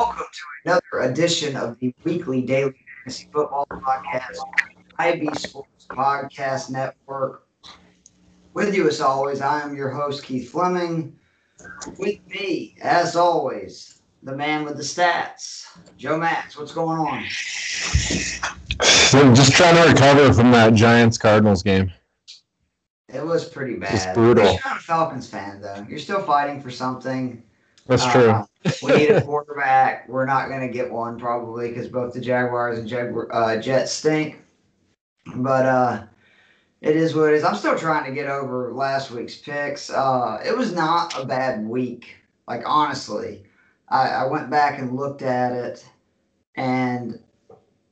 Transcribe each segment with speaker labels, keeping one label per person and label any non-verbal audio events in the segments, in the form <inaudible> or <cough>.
Speaker 1: Welcome to another edition of the weekly daily fantasy football podcast, IB Sports Podcast Network. With you, as always, I am your host, Keith Fleming. With me, as always, the man with the stats, Joe Max. What's going on?
Speaker 2: I'm just trying to recover from that Giants Cardinals game.
Speaker 1: It was pretty bad.
Speaker 2: It's brutal.
Speaker 1: You're not a Falcons fan, though. You're still fighting for something.
Speaker 2: That's true.
Speaker 1: Um, We need a quarterback. We're not going to get one probably because both the Jaguars and Jaguar, uh, Jets stink. But uh, it is what it is. I'm still trying to get over last week's picks. Uh, it was not a bad week. Like honestly, I, I went back and looked at it, and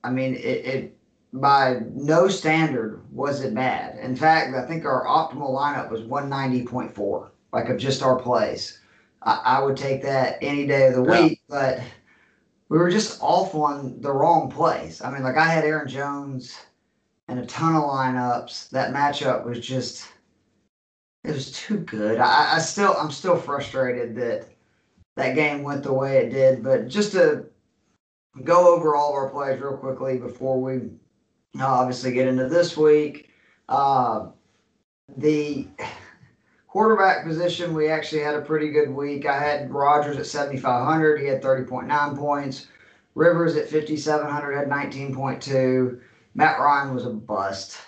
Speaker 1: I mean it, it by no standard was it bad. In fact, I think our optimal lineup was 190.4, like of just our plays. I, I would take that any day of the
Speaker 2: Yeah.
Speaker 1: week, but we were just off on the wrong place. I mean, like I had Aaron Jones and a ton of lineups. That matchup was just it was too good. I, I still I'm still frustrated that that game went the way it did. But just to go over all of our plays real quickly before we obviously get into this week. Uh, the quarterback position, we actually had a pretty good week. I had Rodgers at 7,500. He had 30.9 points. Rivers at 5,700 had 19.2. Matt Ryan was a bust.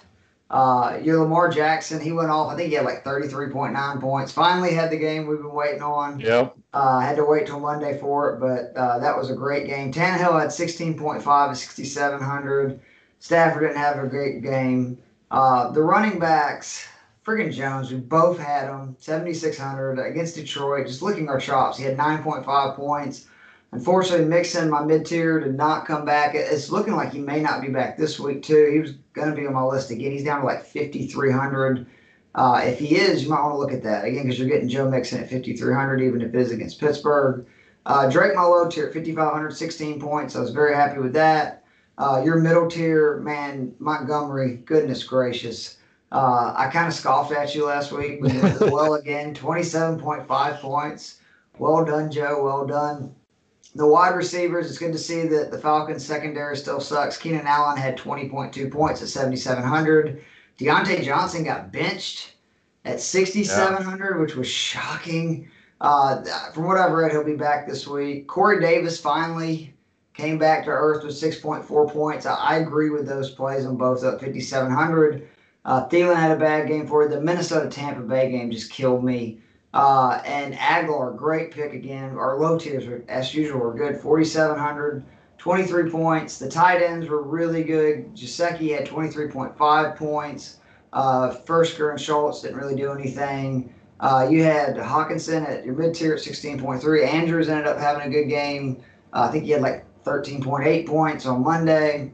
Speaker 1: Uh, your Lamar Jackson, he went off. I think he had like 33.9 points. Finally had the game we've been waiting on.
Speaker 2: Yep.
Speaker 1: Uh, I had to wait till Monday for it, but uh, that was a great game. Tannehill had 16.5 at 6,700. Stafford didn't have a great game. Uh, the running backs, friggin' Jones, we both had him 7,600 against Detroit. Just licking our chops. He had 9.5 points. Unfortunately, Mixon, my mid tier, did not come back. It's looking like he may not be back this week, too. He was going to be on my list again. He's down to like 5,300. Uh, if he is, you might want to look at that again because you're getting Joe Mixon at 5,300, even if it is against Pittsburgh. Uh, Drake, my low tier at 5,500, 16 points. I was very happy with that. Uh, your middle tier, man, Montgomery, goodness gracious. Uh, I kind of scoffed at you last week, but <laughs> well again, 27.5 points. Well done, Joe. Well done. The wide receivers, it's good to see that the Falcons secondary still sucks. Keenan Allen had 20.2 points at 7,700. Diontae Johnson got benched at 6,700, which was shocking. Uh, from what I've read, he'll be back this week. Corey Davis finally came back to earth with 6.4 points. I, I agree with those plays on both up 5,700. Uh, Thielen had a bad game for you. The Minnesota Tampa Bay game just killed me. Uh, and Aguilar, great pick again. Our low tiers, were, as usual, were good. 4,700, 23 points. The tight ends were really good. Jaceki had 23.5 points. Uh, and Schultz didn't really do anything. Uh, you had Hockenson at your mid tier at 16.3. Andrews ended up having a good game. Uh, I think he had like 13.8 points on Monday.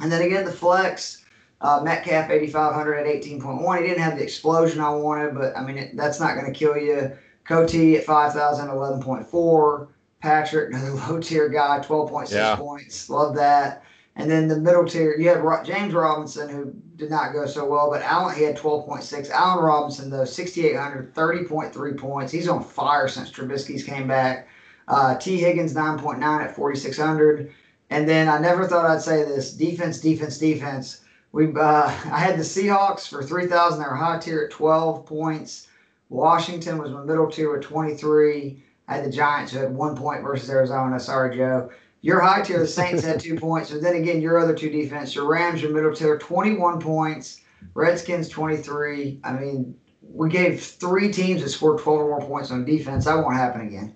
Speaker 1: And then again, the flex, uh, Metcalf 8,500 at 18.1. He didn't have the explosion I wanted, but I mean, it, that's not going to kill you. Coty at 5,000, 11.4. Patrick, another <laughs> low tier guy, 12.6
Speaker 2: Yeah.
Speaker 1: points. Love that. And then the middle tier, you had James Robinson, who did not go so well, but Allen, he had 12.6. Allen Robinson, though, 6,800, 30.3 points. He's on fire since Trubisky's came back. Uh, T. Higgins, 9.9 at 4,600. And then I never thought I'd say this defense, defense, defense. We uh, I had the Seahawks for 3,000. They were high tier at 12 points. Washington was my middle tier with 23. I had the Giants who had one point versus Arizona. Sorry, Joe. Your high tier, the Saints had two points. But then again, your other two defense, your Rams, your middle tier, 21 points. Redskins, 23. I mean, we gave three teams that scored 12 or more points on defense. That won't happen again.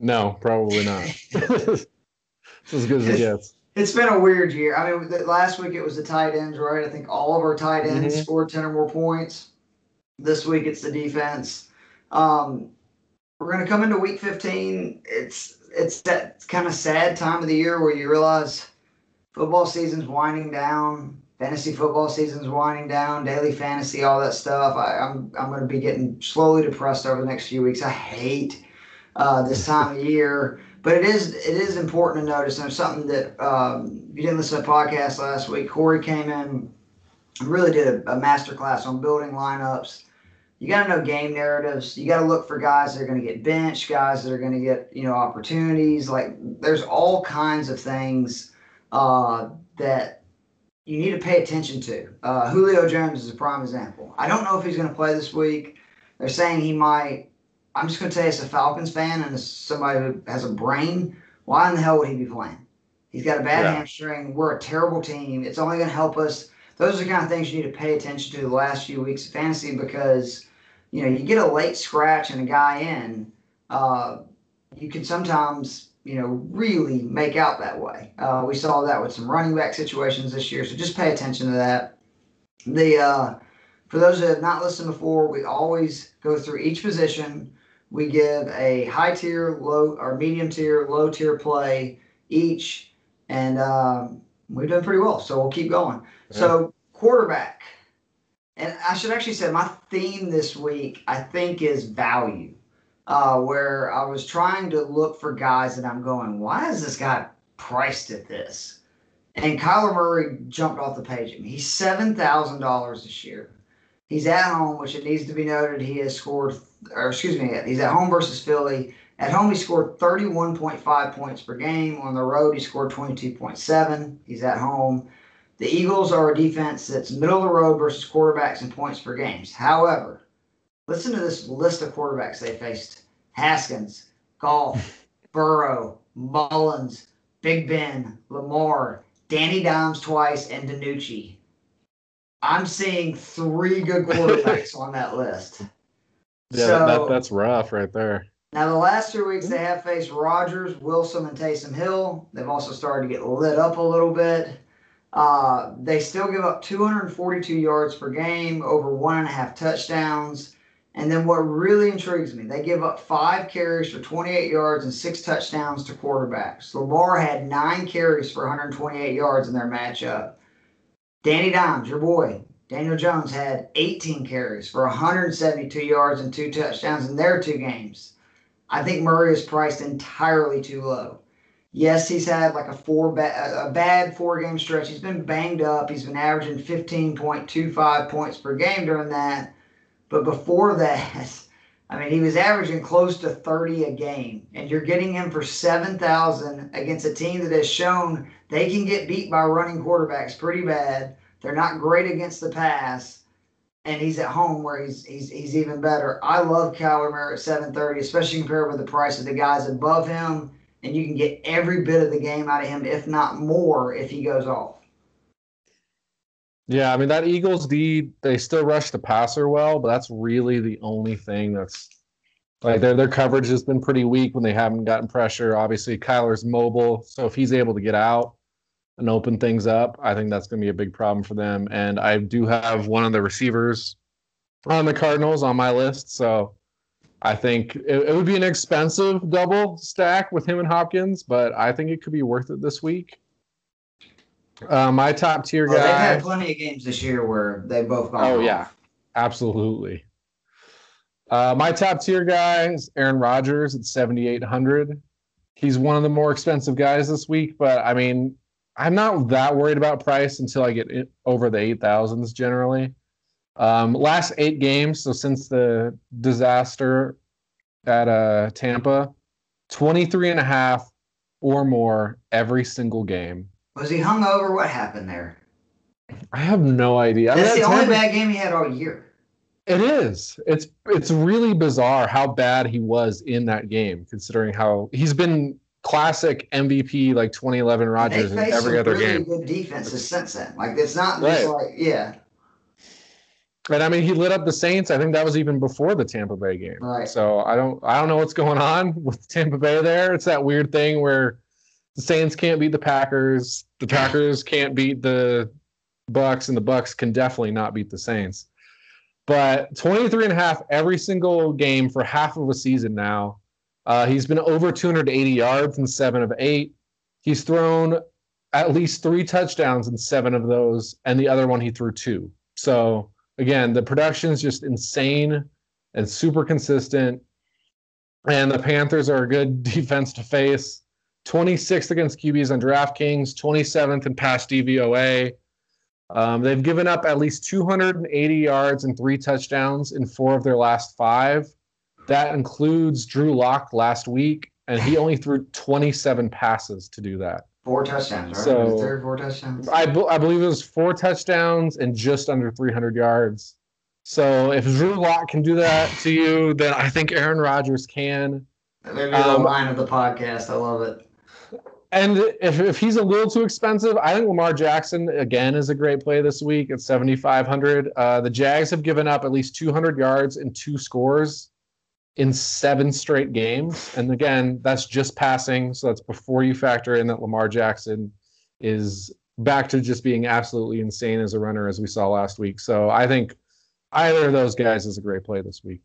Speaker 2: No, probably not. <laughs> it's as good as it gets.
Speaker 1: It's been a weird year. I mean, the, last week it was the tight ends, right? I think all of our tight ends
Speaker 2: Mhm.
Speaker 1: scored 10 or more points. This week it's the defense. Um, we're going to come into week 15. It's it's that kind of sad time of the year where you realize football season's winding down, fantasy football season's winding down, daily fantasy, all that stuff. I, I'm I'm going to be getting slowly depressed over the next few weeks. I hate uh, this time of year. But it is it is important to notice, and something that um, you didn't listen to the podcast last week. Corey came in, really did a, a master class on building lineups. you got to know game narratives. You got to look for guys that are going to get benched, guys that are going to get you know opportunities. Like there's all kinds of things uh, that you need to pay attention to. Uh, Julio Jones is a prime example. I don't know if he's going to play this week. They're saying he might. I'm just going to tell you, as a Falcons fan and as somebody who has a brain, why in the hell would he be playing? He's got a bad yeah. hamstring. We're a terrible team. It's only going to help us. Those are the kind of things you need to pay attention to the last few weeks of fantasy because, you know, you get a late scratch and a guy in, uh, you can sometimes, you know, really make out that way. Uh, we saw that with some running back situations this year, so just pay attention to that. The uh, for those that have not listened before, we always go through each position. We give a high tier, low or medium tier, low tier play each and um, we've done pretty well. So we'll keep going. Yeah. So quarterback, and I should actually say my theme this week I think is value, uh, where I was trying to look for guys that I'm going, why is this guy priced at this? And Kyler Murray jumped off the page at me. He's seven thousand dollars this year. He's at home, which it needs to be noted. He has scored, or excuse me, he's at home versus Philly. At home, he scored 31.5 points per game. On the road, he scored 22.7. He's at home. The Eagles are a defense that's middle of the road versus quarterbacks in points per games. However, listen to this list of quarterbacks they faced Haskins, Goff, <laughs> Burrow, Mullens, Big Ben, Lamar, Danny Dimes twice, and DiNucci. I'm seeing three good quarterbacks on that list. <laughs>
Speaker 2: Yeah, so, that, that's rough right there.
Speaker 1: Now, the last two weeks, they have faced Rodgers, Wilson, and Taysom Hill. They've also started to get lit up a little bit. Uh, they still give up 242 yards per game, over one and a half touchdowns. And then what really intrigues me, they give up five carries for 28 yards and six touchdowns to quarterbacks. Lamar had nine carries for 128 yards in their matchup. Danny Dimes, your boy, Daniel Jones had 18 carries for 172 yards and two touchdowns in their two games. I think Murray is priced entirely too low. Yes, he's had like a four ba- a bad four game stretch. He's been banged up. He's been averaging 15.25 points per game during that. But before that, I mean, he was averaging close to 30 a game, and you're getting him for 7,000 against a team that has shown they can get beat by running quarterbacks pretty bad. They're not great against the pass and he's at home where he's he's he's even better. I love Kyler Murray at 730, especially compared with the price of the guys above him, and you can get every bit of the game out of him, if not more, if he goes off.
Speaker 2: Yeah, I mean that Eagles D, they still rush the passer well, but that's really the only thing that's like their their coverage has been pretty weak when they haven't gotten pressure. Obviously, Kyler's mobile, so if he's able to get out, and open things up, I think that's going to be a big problem for them. And I do have one of the receivers on the Cardinals on my list, so I think it, it would be an expensive double stack with him and Hopkins, but I think it could be worth it this week. Uh, my top tier guy. They've
Speaker 1: had plenty of games this year where they both gone.
Speaker 2: Oh
Speaker 1: off.
Speaker 2: yeah, absolutely. Uh, my top tier guy is Aaron Rodgers at 7,800. He's one of the more expensive guys this week, but I mean, I'm not that worried about price until I get over the eight thousands generally. Um, last eight games, so since the disaster at uh, Tampa, 23 and a half or more every single game.
Speaker 1: Was he hung over? What happened there?
Speaker 2: I have no idea.
Speaker 1: That's I mean, the only bad game he had all year.
Speaker 2: It is. It's it's really bizarre how bad he was in that game, considering how he's been classic MVP like 2011 Rodgers in every other really game.
Speaker 1: Good defenses since then. Like it's not just like yeah.
Speaker 2: And I mean, he lit up the Saints. I think that was even before the Tampa Bay game.
Speaker 1: Right.
Speaker 2: So I don't, I don't know what's going on <laughs> with Tampa Bay there. It's that weird thing where the Saints can't beat the Packers, the <laughs> Packers can't beat the Bucks, and the Bucks can definitely not beat the Saints. But 23 and a half every single game for half of a season now uh, he's been over 280 yards in seven of eight. He's thrown at least three touchdowns in seven of those, and the other one he threw two. So again, the production is just insane and super consistent. And the Panthers are a good <laughs> defense to face. 26th against QBs on DraftKings, 27th in pass DVOA. Um, they've given up at least 280 yards and three touchdowns in four of their last five. That includes Drew Lock last week, and he only threw 27 passes to do that.
Speaker 1: Four touchdowns, right?
Speaker 2: So-
Speaker 1: Was it three or four touchdowns?
Speaker 2: I, be- I believe it was four touchdowns and just under 300 yards. So if Drew Lock can do that to you, then I think Aaron Rodgers can.
Speaker 1: Maybe the
Speaker 2: Um,
Speaker 1: line of the podcast. I love it.
Speaker 2: And if, if he's a little too expensive, I think Lamar Jackson again is a great play this week at 7,500. Uh, the Jags have given up at least 200 yards and two scores in seven straight games. And again, that's just passing. So that's before you factor in that Lamar Jackson is back to just being absolutely insane as a runner, as we saw last week. So I think either of those guys is a great play this week.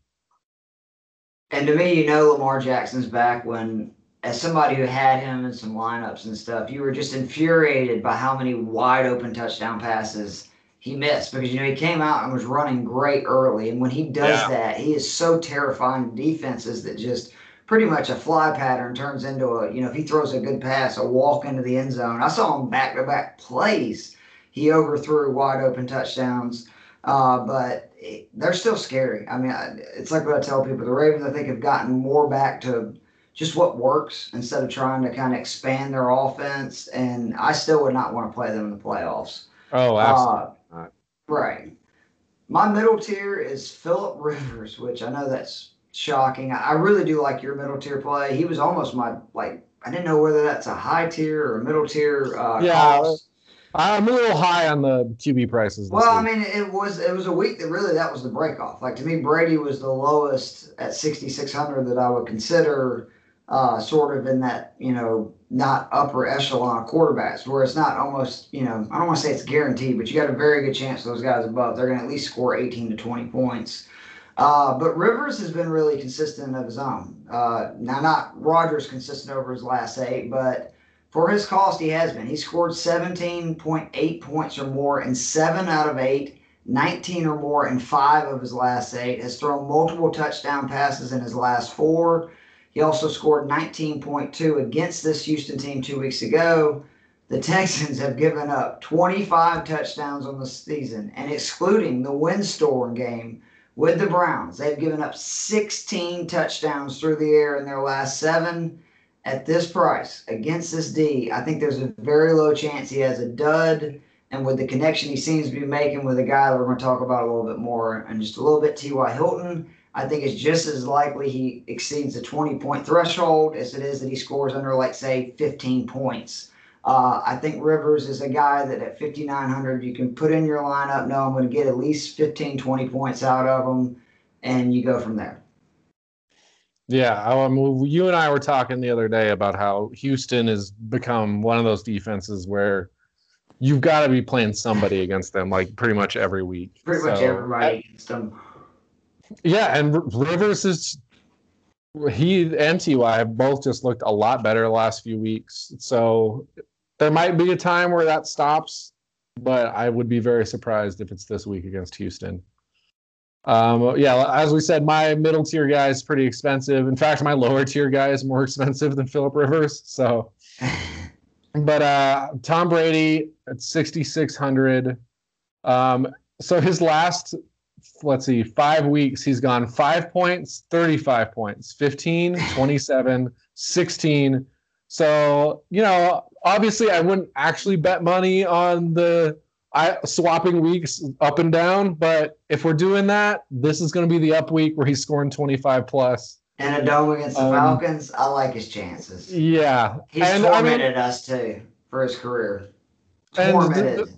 Speaker 1: And to me, you know Lamar Jackson's back when, as somebody who had him in some lineups and stuff, you were just infuriated by how many wide open touchdown passes he missed because you know he came out and was running great early, and when he does
Speaker 2: Yeah.
Speaker 1: that, he is so terrifying to defenses that just pretty much a fly pattern turns into a you know if he throws a good pass, a walk into the end zone. I saw him back to back plays. He overthrew wide open touchdowns. Uh, but it, they're still scary. I mean, I, it's like what I tell people: the Ravens, I think, have gotten more back to just what works instead of trying to kind of expand their offense. And I still would not want to play them in the playoffs.
Speaker 2: Oh, absolutely.
Speaker 1: Uh, right. My middle tier is Philip <laughs> Rivers, which I know that's shocking. I, really do like your middle tier play. He was almost my like. I didn't know whether that's a high tier or a middle tier. Uh,
Speaker 2: Yeah,
Speaker 1: cost.
Speaker 2: I'm a little high on the QB prices. This
Speaker 1: Well, I mean, it was it was a week that really that was the break off. Like to me, Brady was the lowest at sixty six hundred that I would consider uh, sort of in that you know not upper echelon of quarterbacks, where it's not almost you know I don't want to say it's guaranteed, but you got a very good chance those guys above they're going to at least score eighteen to twenty points. Uh, but Rivers has been really consistent of his own. Uh, now, not Rodgers consistent over his last eight, but for his cost, he has been. He scored 17.8 points or more in seven out of eight, 19 or more in five of his last eight, has thrown multiple touchdown passes in his last four. He also scored 19.2 against this Houston team two weeks ago. The <laughs> Texans have given up 25 touchdowns on the season, and excluding the windstorm game with the Browns, they've given up 16 touchdowns through the air in their last seven at this price against this D, I think there's a very low chance he has a dud. And with the connection he seems to be making with a guy that we're going to talk about a little bit more and just a little bit, T.Y. Hilton, I think it's just as likely he exceeds the 20 point threshold as it is that he scores under, like, say, 15 points. Uh, I think Rivers is a guy that at 5,900 you can put in your lineup, know I'm going to get at least 15, 20 points out of him, and you go from there.
Speaker 2: Yeah, um, you and I were talking the other day about how Houston has become one of those defenses where you've got to be playing somebody against them, like pretty much every week.
Speaker 1: Pretty much
Speaker 2: So,
Speaker 1: everybody against him.
Speaker 2: Yeah, and Rivers is he and Ty have both just looked a lot better the last few weeks. So there might be a time where that stops, but I would be very surprised if it's this week against Houston. Um, yeah, as we said, my middle tier guy is pretty expensive. In fact, my lower tier guy is more <laughs> expensive than Philip Rivers. So, <laughs> but uh, Tom Brady at 6,600. Um, so his last let's see, five weeks, he's gone five points, 35 points, 15, <laughs> 27, 16. So, you know, obviously I wouldn't actually bet money on the I, swapping weeks up and down, but if we're doing that, this is going to be the up week where he's scoring 25 plus.
Speaker 1: And a dome against the
Speaker 2: Um,
Speaker 1: Falcons, I like his chances.
Speaker 2: Yeah.
Speaker 1: He's
Speaker 2: and I mean,
Speaker 1: us too for his career. Tormented.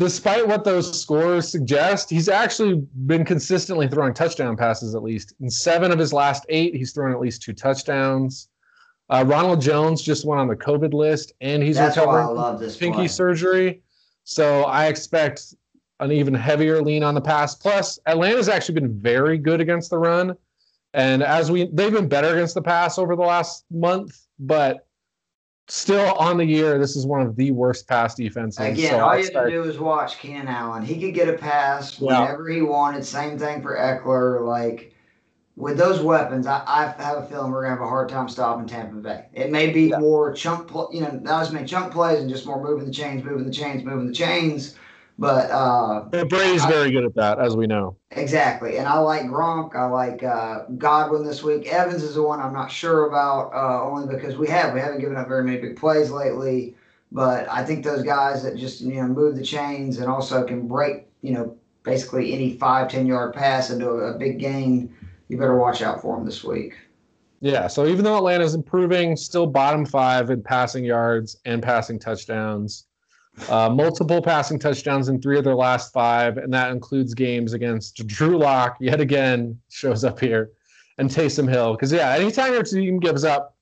Speaker 2: Despite what those scores suggest, he's actually been consistently throwing touchdown passes at least. In seven of his last eight, he's thrown at least two touchdowns. Uh, Ronald Jones just went on the COVID list, and he's
Speaker 1: That's
Speaker 2: recovering
Speaker 1: love this
Speaker 2: pinky
Speaker 1: play.
Speaker 2: surgery. So I expect an even heavier lean on the pass. Plus, Atlanta's actually been very good against the run, and as we they've been better against the pass over the last month, but still on the year, this is one of the worst pass defenses.
Speaker 1: Again,
Speaker 2: so
Speaker 1: all
Speaker 2: I
Speaker 1: you have to do is watch Keenan Allen. He could get a pass
Speaker 2: Yeah.
Speaker 1: whenever he wanted. Same thing for Ekeler. Like with those weapons, I, I have a feeling we're gonna have a hard time stopping Tampa Bay. It may be
Speaker 2: Yeah.
Speaker 1: more chunk, pl- you know, not as many chunk plays and just more moving the chains, moving the chains, moving the chains. But uh,
Speaker 2: But Brady's very good at that, as we know.
Speaker 1: exactly, and I like Gronk. I like uh, Godwin this week. Evans is the one I'm not sure about, uh, only because we have we haven't given up very many big plays lately. But I think those guys that just you know move the chains and also can break, you know, basically any five ten yard pass into a, a big gain. You better watch out for them this week.
Speaker 2: Yeah. So even though Atlanta's improving, still bottom five in passing yards and passing touchdowns. Uh, multiple passing touchdowns in three of their last five, and that includes games against Drew Lock. Yet again, shows up here, and Taysom Hill. Because yeah, anytime your team gives up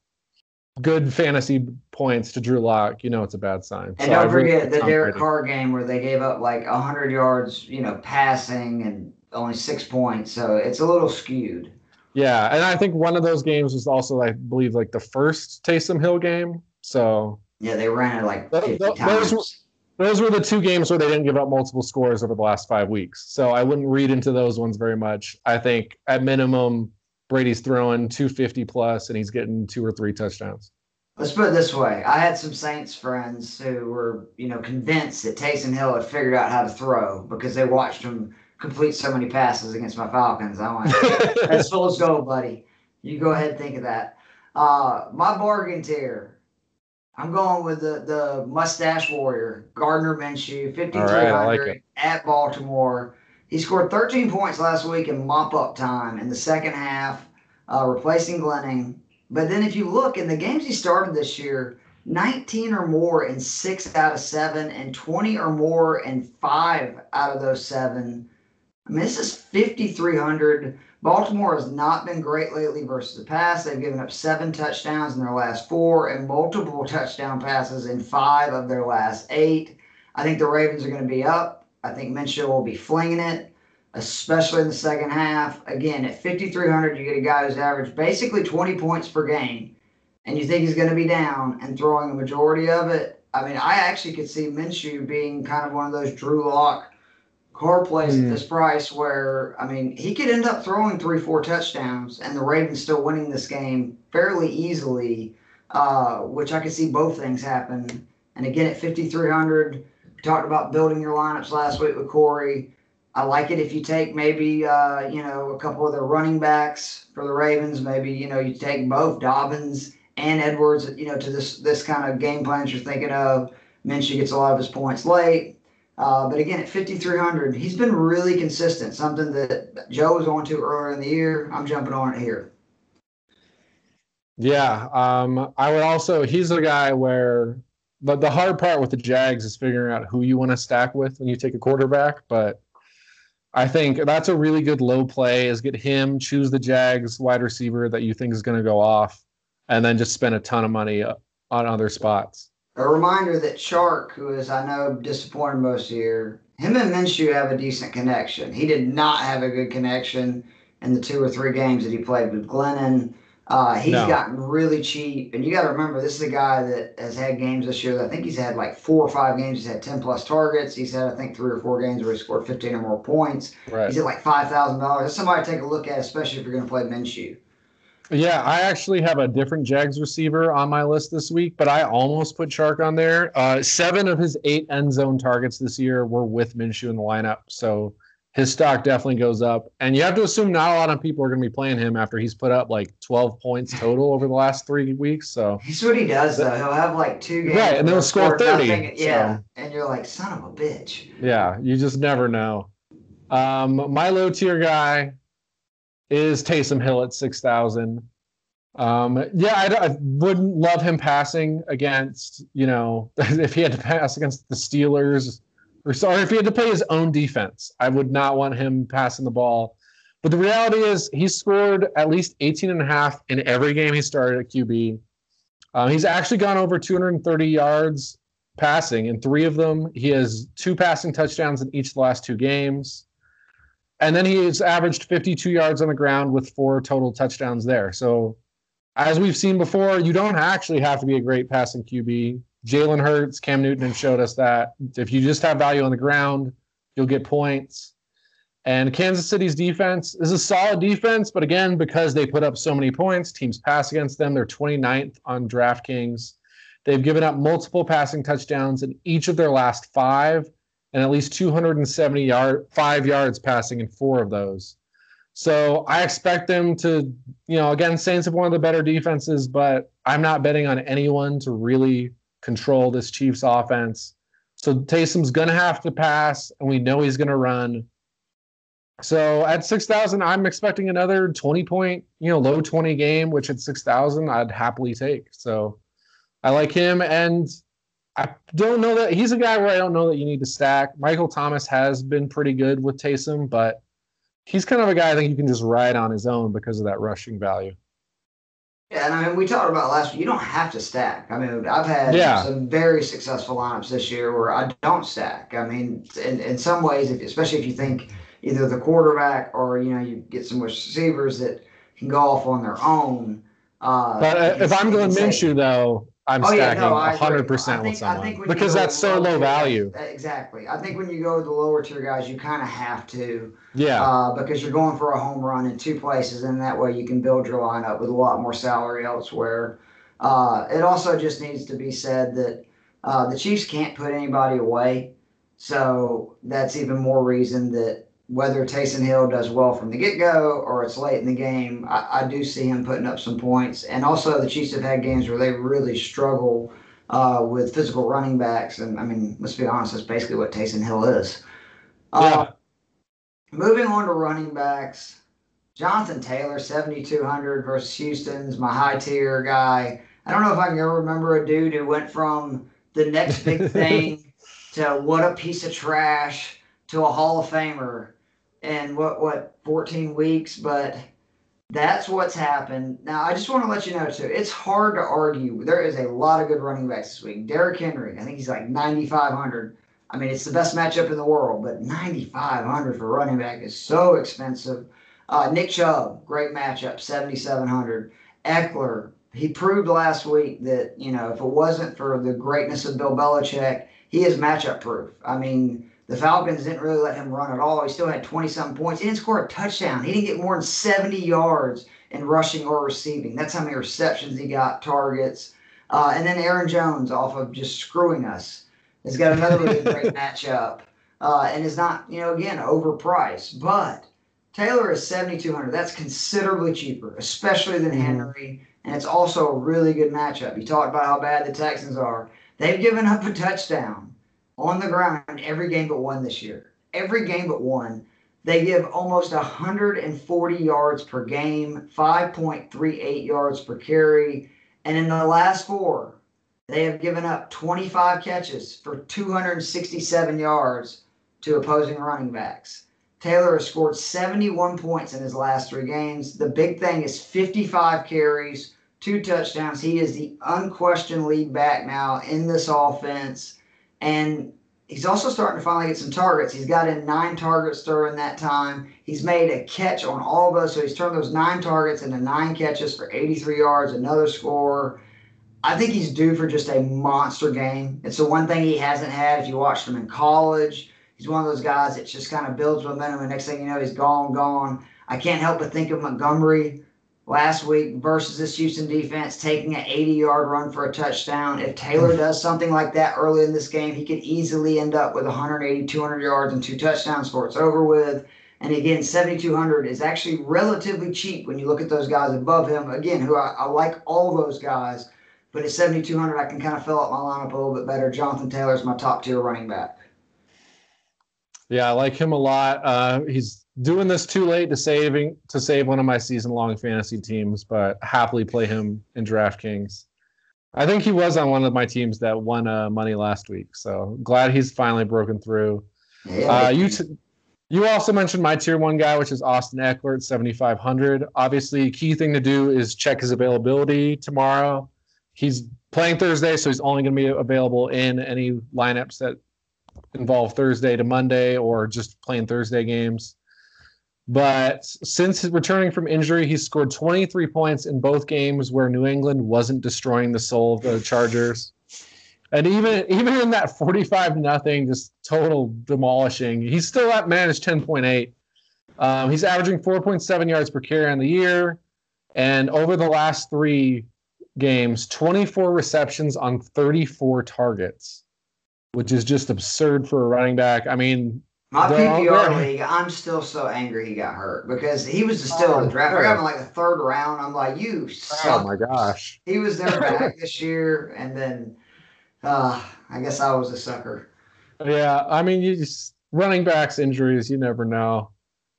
Speaker 2: good fantasy points to Drew Lock, you know it's a bad sign.
Speaker 1: And
Speaker 2: So I
Speaker 1: don't
Speaker 2: really-
Speaker 1: forget the Derek. Carr game where they gave up like hundred yards, you know, passing and only six points. So it's a little skewed.
Speaker 2: Yeah, and I think one of those games was also, I believe, like the first Taysom Hill game. So
Speaker 1: Yeah, they ran it like
Speaker 2: Th-
Speaker 1: 50
Speaker 2: th-
Speaker 1: times.
Speaker 2: those those were the two games where they didn't give up multiple scores over the last five weeks. So I wouldn't read into those ones very much. I think at minimum, Brady's throwing 250 plus and he's getting two or three touchdowns.
Speaker 1: Let's put it this way: I had some Saints friends who were, you know, convinced that Taysom Hill had figured out how to throw because they watched him complete so many passes against my Falcons. I went, "That's <laughs> fool's gold, buddy. You go ahead and think of that." Uh, my bargain tier. I'm going with the the mustache warrior, Gardner Minshew, 5300
Speaker 2: All right, like
Speaker 1: at Baltimore. He scored 13 points last week in mop up time in the second half, uh, replacing Glennon. But then if you look in the games he started this year, 19 or more in six out of seven, and 20 or more in five out of those seven. I mean, this is 5,300. Baltimore has not been great lately versus the pass. They've given up seven touchdowns in their last four and multiple <laughs> touchdown passes in five of their last eight. I think the Ravens are going to be up. I think Minshew will be flinging it, especially in the second half. Again, at 5,300, you get a guy who's averaged basically 20 points per game, and you think he's going to be down and throwing a majority of it. I mean, I actually could see Minshew being kind of one of those Drew Lock car plays
Speaker 2: Hmm.
Speaker 1: at this price where, I mean, he could end up throwing three, four touchdowns and the Ravens still winning this game fairly easily, uh, which I could see both things happen. And again, at 5,300, we talked about building your lineups last week with Corey. I like it if you take maybe, uh, you know, a couple of the running backs for the Ravens. Maybe, you know, you take both Dobbins and Edwards, you know, to this this kind of game plans you're thinking of. Minshew gets a lot of his points late. Uh, but again, at 5,300, he's been really consistent. Something that Joe was on to earlier in the year. I'm jumping on it here.
Speaker 2: Yeah. Um, I would also, he's a guy where the, the hard part with the Jags is figuring out who you want to stack with when you take a quarterback. But I think that's a really good low play is get him, choose the Jags wide receiver that you think is going to go off, and then just spend a ton of money uh, on other spots.
Speaker 1: A reminder that Chark, who is I know disappointed most year, him and Minshew have a decent connection. He did not have a good connection in the two or three games that he played with Glennon. Uh, he's
Speaker 2: No.
Speaker 1: gotten really cheap, and you got to remember this is a guy that has had games this year. That I think he's had like four or five games. He's had ten plus targets. He's had I think three or four games where he scored fifteen or more points.
Speaker 2: Right.
Speaker 1: He's at like five thousand dollars. That's somebody to take a look at, especially if you're going to play Minshew.
Speaker 2: Yeah, I actually have a different Jags receiver on my list this week, but I almost put Chark on there. Uh, seven of his eight end zone targets this year were with Minshew in the lineup, so his stock definitely goes up. And you have to assume not a lot of people are going to be playing him after he's put up like 12 points total over the last three weeks. So
Speaker 1: He's what he does though. He'll have like two games.
Speaker 2: Right, and then
Speaker 1: he'll
Speaker 2: score 30,
Speaker 1: nothing. Yeah,
Speaker 2: so.
Speaker 1: and you're like, son of a bitch.
Speaker 2: yeah, you just never know. Um, my low tier guy is Taysom Hill at 6,000. Um, yeah, I, I wouldn't love him passing against, you know, <laughs> if he had to pass against the Steelers or sorry, if he had to play his own defense, I would not want him passing the ball. But the reality is he scored at least 18 and a half in every game he started at QB. Um, he's actually gone over 230 yards passing in three of them. He has two passing touchdowns in each of the last two games. And then he's averaged 52 yards on the ground with four total touchdowns there. So, as we've seen before, you don't actually have to be a great passing QB. Jalen Hurts, Cam Newton showed us that if you just have value on the ground, you'll get points. And Kansas City's defense is a solid defense, but again, because they put up so many points, teams pass against them. They're 29th on DraftKings. They've given up multiple passing touchdowns in each of their last five, and at least 270 yard five yards passing in four of those. So I expect them to, you know, again, Saints have one of the better defenses, but I'm not betting on anyone to really control this Chiefs offense. So Taysom's gonna have to pass, and we know he's gonna run. So at six thousand, I'm expecting another twenty point, you know, low twenty game, which at six thousand, I'd happily take. So I like him, and I don't know that he's a guy where I don't know that you need to stack. Michael Thomas has been pretty good with Taysom, but he's kind of a guy I think you can just ride on his own because of that rushing value.
Speaker 1: Yeah, and I mean, we talked about last week. You don't have to stack. I mean, I've had
Speaker 2: Yeah.
Speaker 1: some very successful lineups this year where I don't stack. I mean, in, in some ways, if, especially if you think either the quarterback or you know you get some receivers that can go off on their own. Uh,
Speaker 2: But uh, if I'm going Minshew, though, I'm
Speaker 1: Oh, yeah,
Speaker 2: stacking
Speaker 1: no,
Speaker 2: hundred
Speaker 1: I
Speaker 2: percent with
Speaker 1: think- I think
Speaker 2: someone because that's so low
Speaker 1: guys-
Speaker 2: value.
Speaker 1: Exactly. I think when you go to the lower tier guys, you kind of have to.
Speaker 2: Yeah,
Speaker 1: uh, because you're going for a home run in two places, and that way you can build your lineup with a lot more salary elsewhere. Uh, it also just needs to be said that uh, the Chiefs can't put anybody away, so that's even more reason that whether Taysom Hill does well from the get go or it's late in the game, I, I do see him putting up some points. And also, the Chiefs have had games where they really struggle uh, with physical running backs, and I mean, let's be honest, that's basically what Taysom Hill is. Uh,
Speaker 2: yeah.
Speaker 1: Moving on to running backs, Jonathan Taylor, 7,200 versus Houston's my high tier guy. I don't know if I can ever remember a dude who went from the next big <laughs> thing to what a piece of trash to a Hall of Famer in what, what, 14 weeks, but that's what's happened. Now, I just want to let you know, too, it's hard to argue. There is a lot of good running backs this week. Derrick Henry, I think he's like 9,500. I mean, it's the best matchup in the world, but 9,500 for running back is so expensive. Uh, Nick Chubb, great matchup, 7,700. Ekeler, he proved last week that, you know, if it wasn't for the greatness of Bill Belichick, he is matchup proof. I mean, the Falcons didn't really let him run at all. He still had 20 something points. He didn't score a touchdown. He didn't get more than 70 yards in rushing or receiving. That's how many receptions he got, targets. Uh, and then Aaron Jones off of just screwing us has got another really great <laughs> matchup uh, and is not, you know, again, overpriced. But Taylor is 7,200. That's considerably cheaper, especially than
Speaker 2: Mhm.
Speaker 1: Henry. And it's also a really good matchup. You talked about how bad the Texans are. They've given up a touchdown on the ground every game but one this year. Every game but one. They give almost 140 yards per game, 5.38 yards per carry. And in the last four, they have given up 25 catches for 267 yards to opposing running backs. Taylor has scored 71 points in his last three games. The big thing is 55 carries, two touchdowns. He is the unquestioned lead back now in this offense. And he's also starting to finally get some targets. He's got in nine targets during that time. He's made a catch on all of those. So he's turned those nine targets into nine catches for 83 yards, another score. I think he's due for just a monster game. It's the one thing he hasn't had if you watched him in college. He's one of those guys that just kind of builds momentum, and next thing you know, he's gone, gone. I can't help but think of Montgomery last week versus this Houston defense taking an 80 yard run for a touchdown. If Taylor does something like that early in this game, he could easily end up with 180, 200 yards and two touchdowns before it's over with. And again, 7,200 is actually relatively cheap when you look at those guys above him. Again, who I, I like all those guys, but at 7,200, I can kind of fill up my lineup a little bit better. Jonathan Taylor is my top tier running back.
Speaker 2: Yeah, I like him a lot. Uh, he's doing this too late to saving to save one of my season long fantasy teams, but happily play him in DraftKings. I think he was on one of my teams that won uh, money last week, so glad he's finally broken through. Uh, you t- you also mentioned my tier one guy, which is Austin Ekeler at 7,500. Obviously, key thing to do is check his availability tomorrow. He's playing Thursday, so he's only going to be available in any lineups that involve Thursday to Monday or just playing Thursday games. But since returning from injury, he's scored 23 points in both games where New England wasn't destroying the soul of the Chargers. And even even in that 45 nothing, just total demolishing, he's still at managed 10.8. Um, he's averaging 4.7 yards per carry on the year. And over the last three games, 24 receptions on 34 targets, which is just absurd for a running back. I mean,
Speaker 1: My
Speaker 2: They're
Speaker 1: PPR
Speaker 2: there.
Speaker 1: league, I'm still so angry he got hurt because he was just still in the
Speaker 2: Oh,
Speaker 1: draft. I got him like the third round. I'm like, you suck.
Speaker 2: oh my gosh.
Speaker 1: He was their <laughs> back this year, and then uh, I guess I was a sucker.
Speaker 2: Yeah, I mean, you just running backs injuries, you never know.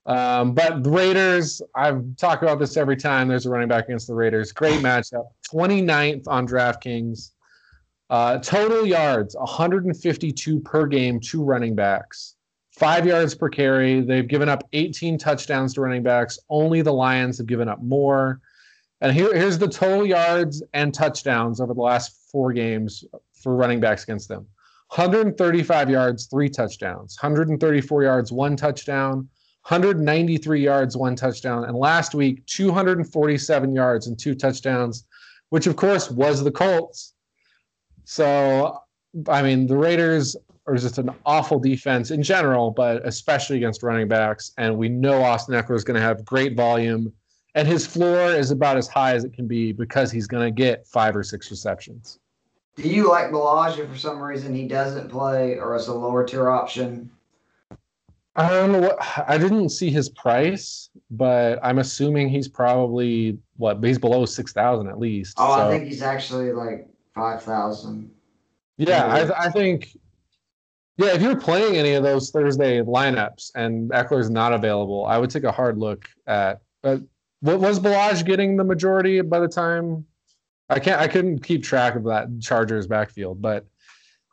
Speaker 2: Um, but the Raiders, I've talked about this every time there's a running back against the Raiders. Great matchup. 29th on DraftKings. Uh, total yards 152 per game two running backs. Five yards per carry. They've given up 18 touchdowns to running backs. Only the Lions have given up more. And here, here's the total yards and touchdowns over the last four games for running backs against them. 135 yards, three touchdowns. 134 yards, one touchdown. 193 yards, one touchdown. And last week, 247 yards and two touchdowns, which of course was the Colts. So, I mean, the Raiders are just an awful defense in general, but especially against running backs. And we know Austin Ekeler is going to have great volume. And his floor is about as high as it can be because he's going to get five or six receptions.
Speaker 1: Do you like Ballage if for some reason he doesn't play or as a lower tier option?
Speaker 2: I don't know what I didn't see his price, but I'm assuming he's probably what he's below six thousand at least.
Speaker 1: Oh,
Speaker 2: So,
Speaker 1: I think he's actually like five thousand.
Speaker 2: yeah, I, I think yeah, if you're playing any of those Thursday lineups and Ekeler's not available, I would take a hard look at. But what was Ballage getting the majority by the time? I can't. I couldn't keep track of that Chargers backfield, but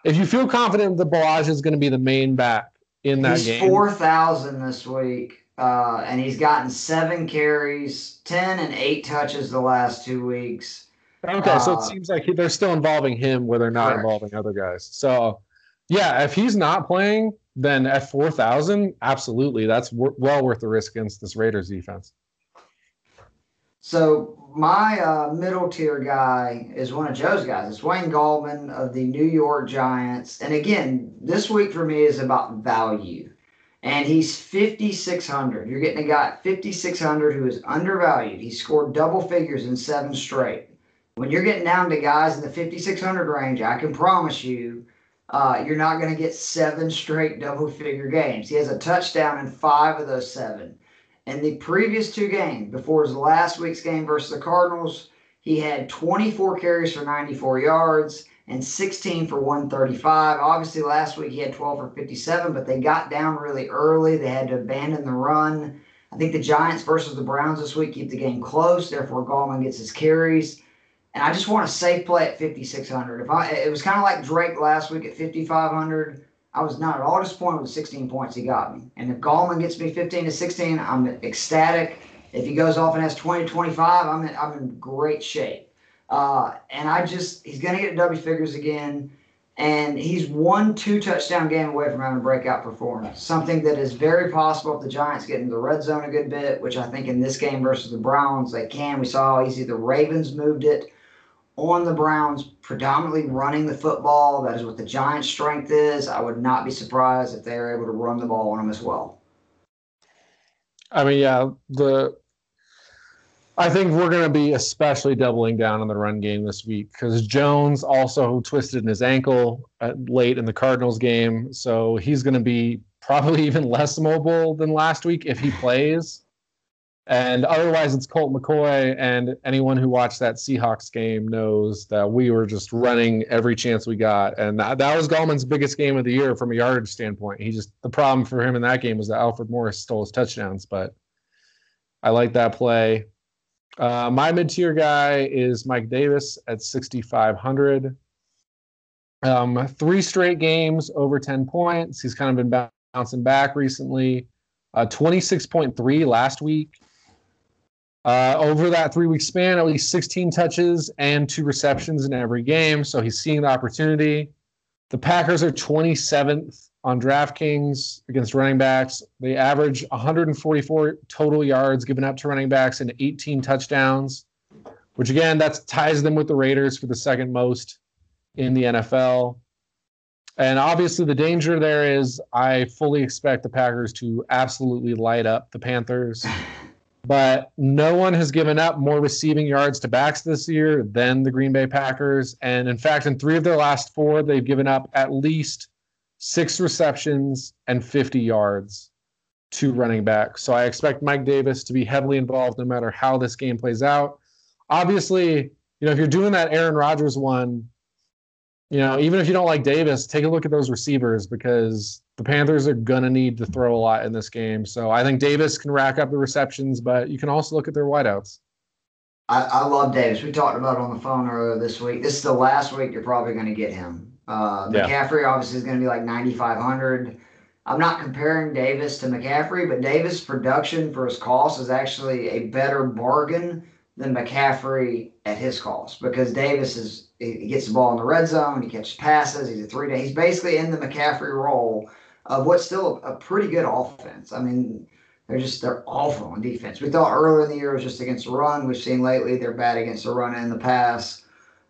Speaker 2: if you feel confident that Ballage is going to be the main back in that
Speaker 1: He's
Speaker 2: game,
Speaker 1: four thousand this week, uh, and he's gotten seven carries, ten and eight touches the last two weeks.
Speaker 2: Okay, so
Speaker 1: Uh,
Speaker 2: it seems like he- they're still involving him where they're not
Speaker 1: Correct.
Speaker 2: involving other guys. So, yeah, if he's not playing, then at 4,000, absolutely. That's w- well worth the risk against this Raiders defense.
Speaker 1: So my uh, middle tier guy is one of Joe's guys. It's Wayne Gallman of the New York Giants. And again, this week for me is about value. And he's 5,600. You're getting a guy at 5,600 who is undervalued. He scored double figures in seven straight. When you're getting down to guys in the 5,600 range, I can promise you, uh, you're not going to get seven straight double figure games. He has a touchdown in five of those seven. In the previous two games, before his last week's game versus the Cardinals, he had 24 carries for 94 yards and 16 for 135. Obviously, last week he had 12 for 57, but they got down really early. They had to abandon the run. I think the Giants versus the Browns this week keep the game close. Therefore, Gallman gets his carries. And I just want a safe play at 5,600. If I, it was kind of like Drake last week at 5,500. I was not at all disappointed with 16 points he got me. And if Gallman gets me 15 to 16, I'm ecstatic. If he goes off and has 20 to 25, I'm in, I'm in great shape. Uh, and I just, he's going to get double figures again. And he's one two touchdown game away from having a breakout performance. Something that is very possible if the Giants get into the red zone a good bit, which I think in this game versus the Browns they can. We saw how easy the Ravens moved it on the Browns, predominantly running the football. That is what the Giants' strength is. I would not be surprised if they are able to run the ball on them as well.
Speaker 2: I mean, yeah, the I think we're going to be especially doubling down on the run game this week because Jones also twisted in his ankle at, late in the Cardinals game, so he's going to be probably <laughs> even less mobile than last week if he plays. And otherwise, it's Colt McCoy, and anyone who watched that Seahawks game knows that we were just running every chance we got, and that, that was Gallman's biggest game of the year from a yardage standpoint. He just the problem for him in that game was that Alfred Morris stole his touchdowns, but I like that play. Uh, my mid-tier guy is Mike Davis at 6,500. Um, three straight games over 10 points. He's kind of been bouncing back recently. Uh, 26.3 last week. Uh, over that three week span, at least 16 touches and two receptions in every game. So he's seeing the opportunity. The Packers are 27th on DraftKings against running backs. They average 144 total yards given up to running backs and 18 touchdowns, which again, that ties them with the Raiders for the second most in the NFL. And obviously, the danger there is I fully expect the Packers to absolutely light up the Panthers. But no one has given up more receiving yards to backs this year than the Green Bay Packers. And in fact, in three of their last four, they've given up at least six receptions and 50 yards to running back. So I expect Mike Davis to be heavily involved no matter how this game plays out. Obviously, you know, if you're doing that Aaron Rodgers one, you know, even if you don't like Davis, take a look at those receivers because the Panthers are gonna need to throw a lot in this game. So I think Davis can rack up the receptions, but you can also look at their wideouts.
Speaker 1: I, I love Davis. We talked about it on the phone earlier this week. This is the last week you're probably going to get him. Uh,
Speaker 2: Yeah.
Speaker 1: McCaffrey obviously is going to be like 9,500. I'm not comparing Davis to McCaffrey, but Davis' production for his cost is actually a better bargain than McCaffrey at his cost because Davis is he he gets the ball in the red zone, he catches passes, he's a three day. He's basically in the McCaffrey role of what's still a, pretty good offense. I mean, they're just they're awful on defense. We thought earlier in the year it was just against the run. We've seen lately they're bad against the run and in the pass.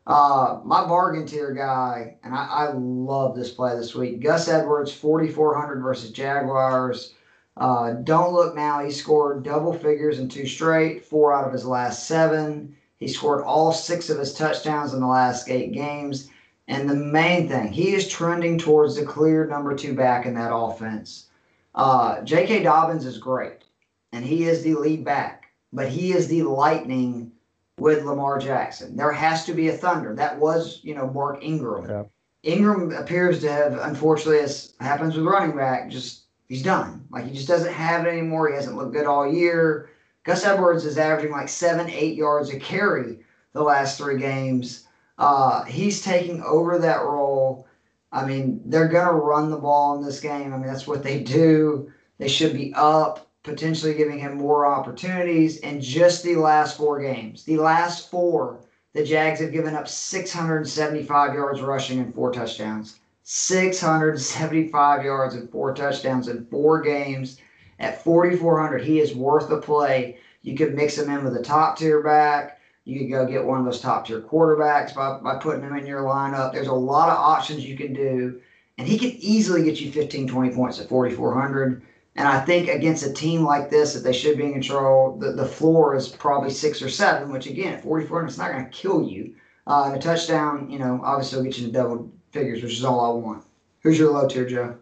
Speaker 1: Uh, my bargain tier guy, and I, I love this play this week. Gus Edwards, 4,400 versus Jaguars. Uh, don't look now. He scored double figures in two straight, four out of his last seven. He scored all six of his touchdowns in the last eight games. And the main thing, he is trending towards the clear number two back in that offense. Uh, J.K. Dobbins is great, and he is the lead back, but he is the lightning with Lamar Jackson. There has to be a thunder. That was, you know, Mark Ingram.
Speaker 2: Yeah.
Speaker 1: Ingram appears to have, unfortunately, as happens with running back, just he's done. Like he just doesn't have it anymore. He hasn't looked good all year. Gus Edwards is averaging like seven, eight yards a carry the last three games. Uh, he's taking over that role. I mean, they're gonna run the ball in this game. I mean, that's what they do. They should be up, potentially giving him more opportunities. In just the last four games, the last four, the Jags have given up 675 yards rushing and four touchdowns. 675 yards and four touchdowns in four games. At 4,400, he is worth a play. You could mix him in with a top tier back. You could go get one of those top tier quarterbacks by, by putting him in your lineup. There's a lot of options you can do. And he could easily get you 15, 20 points at 4,400. And I think against a team like this, that they should be in control, the, the floor is probably six or seven, which again, at 4,400, it's not going to kill you. Uh, and a touchdown, you know, obviously will get you to double figures, which is all I want. Who's your low tier, Joe?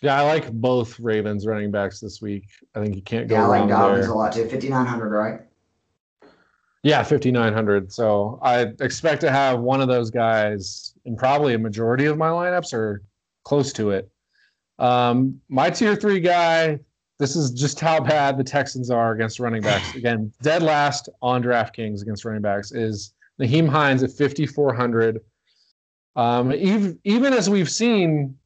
Speaker 2: Yeah, I like both Ravens running backs this week. I think you can't go
Speaker 1: Yeah, I like Dobbins
Speaker 2: there.
Speaker 1: a lot too. 5,900, right?
Speaker 2: Yeah, 5,900. So I expect to have one of those guys in probably a majority of my lineups or close to it. Um, my tier three guy, this is just how bad the Texans are against running backs. <laughs> Again, dead last on DraftKings against running backs is Nyheim Hines at 5,400. Um, even, even as we've seen,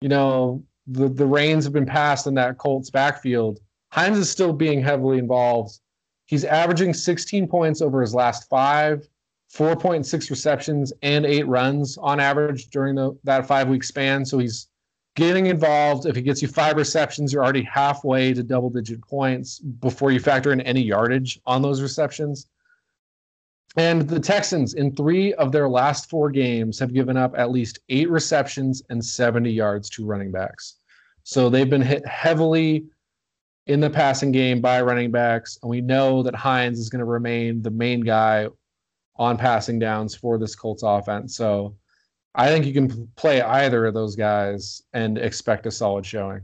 Speaker 2: you know, the, the reins have been passed in that Colts backfield, Hines is still being heavily involved. He's averaging 16 points over his last five, 4.6 receptions, and eight runs on average during the, that five week span. So he's getting involved. If he gets you five receptions, you're already halfway to double digit points before you factor in any yardage on those receptions. And the Texans, in three of their last four games, have given up at least eight receptions and 70 yards to running backs. So they've been hit heavily in the passing game by running backs. And we know that Hines is going to remain the main guy on passing downs for this Colts offense. So I think you can play either of those guys and expect a solid showing.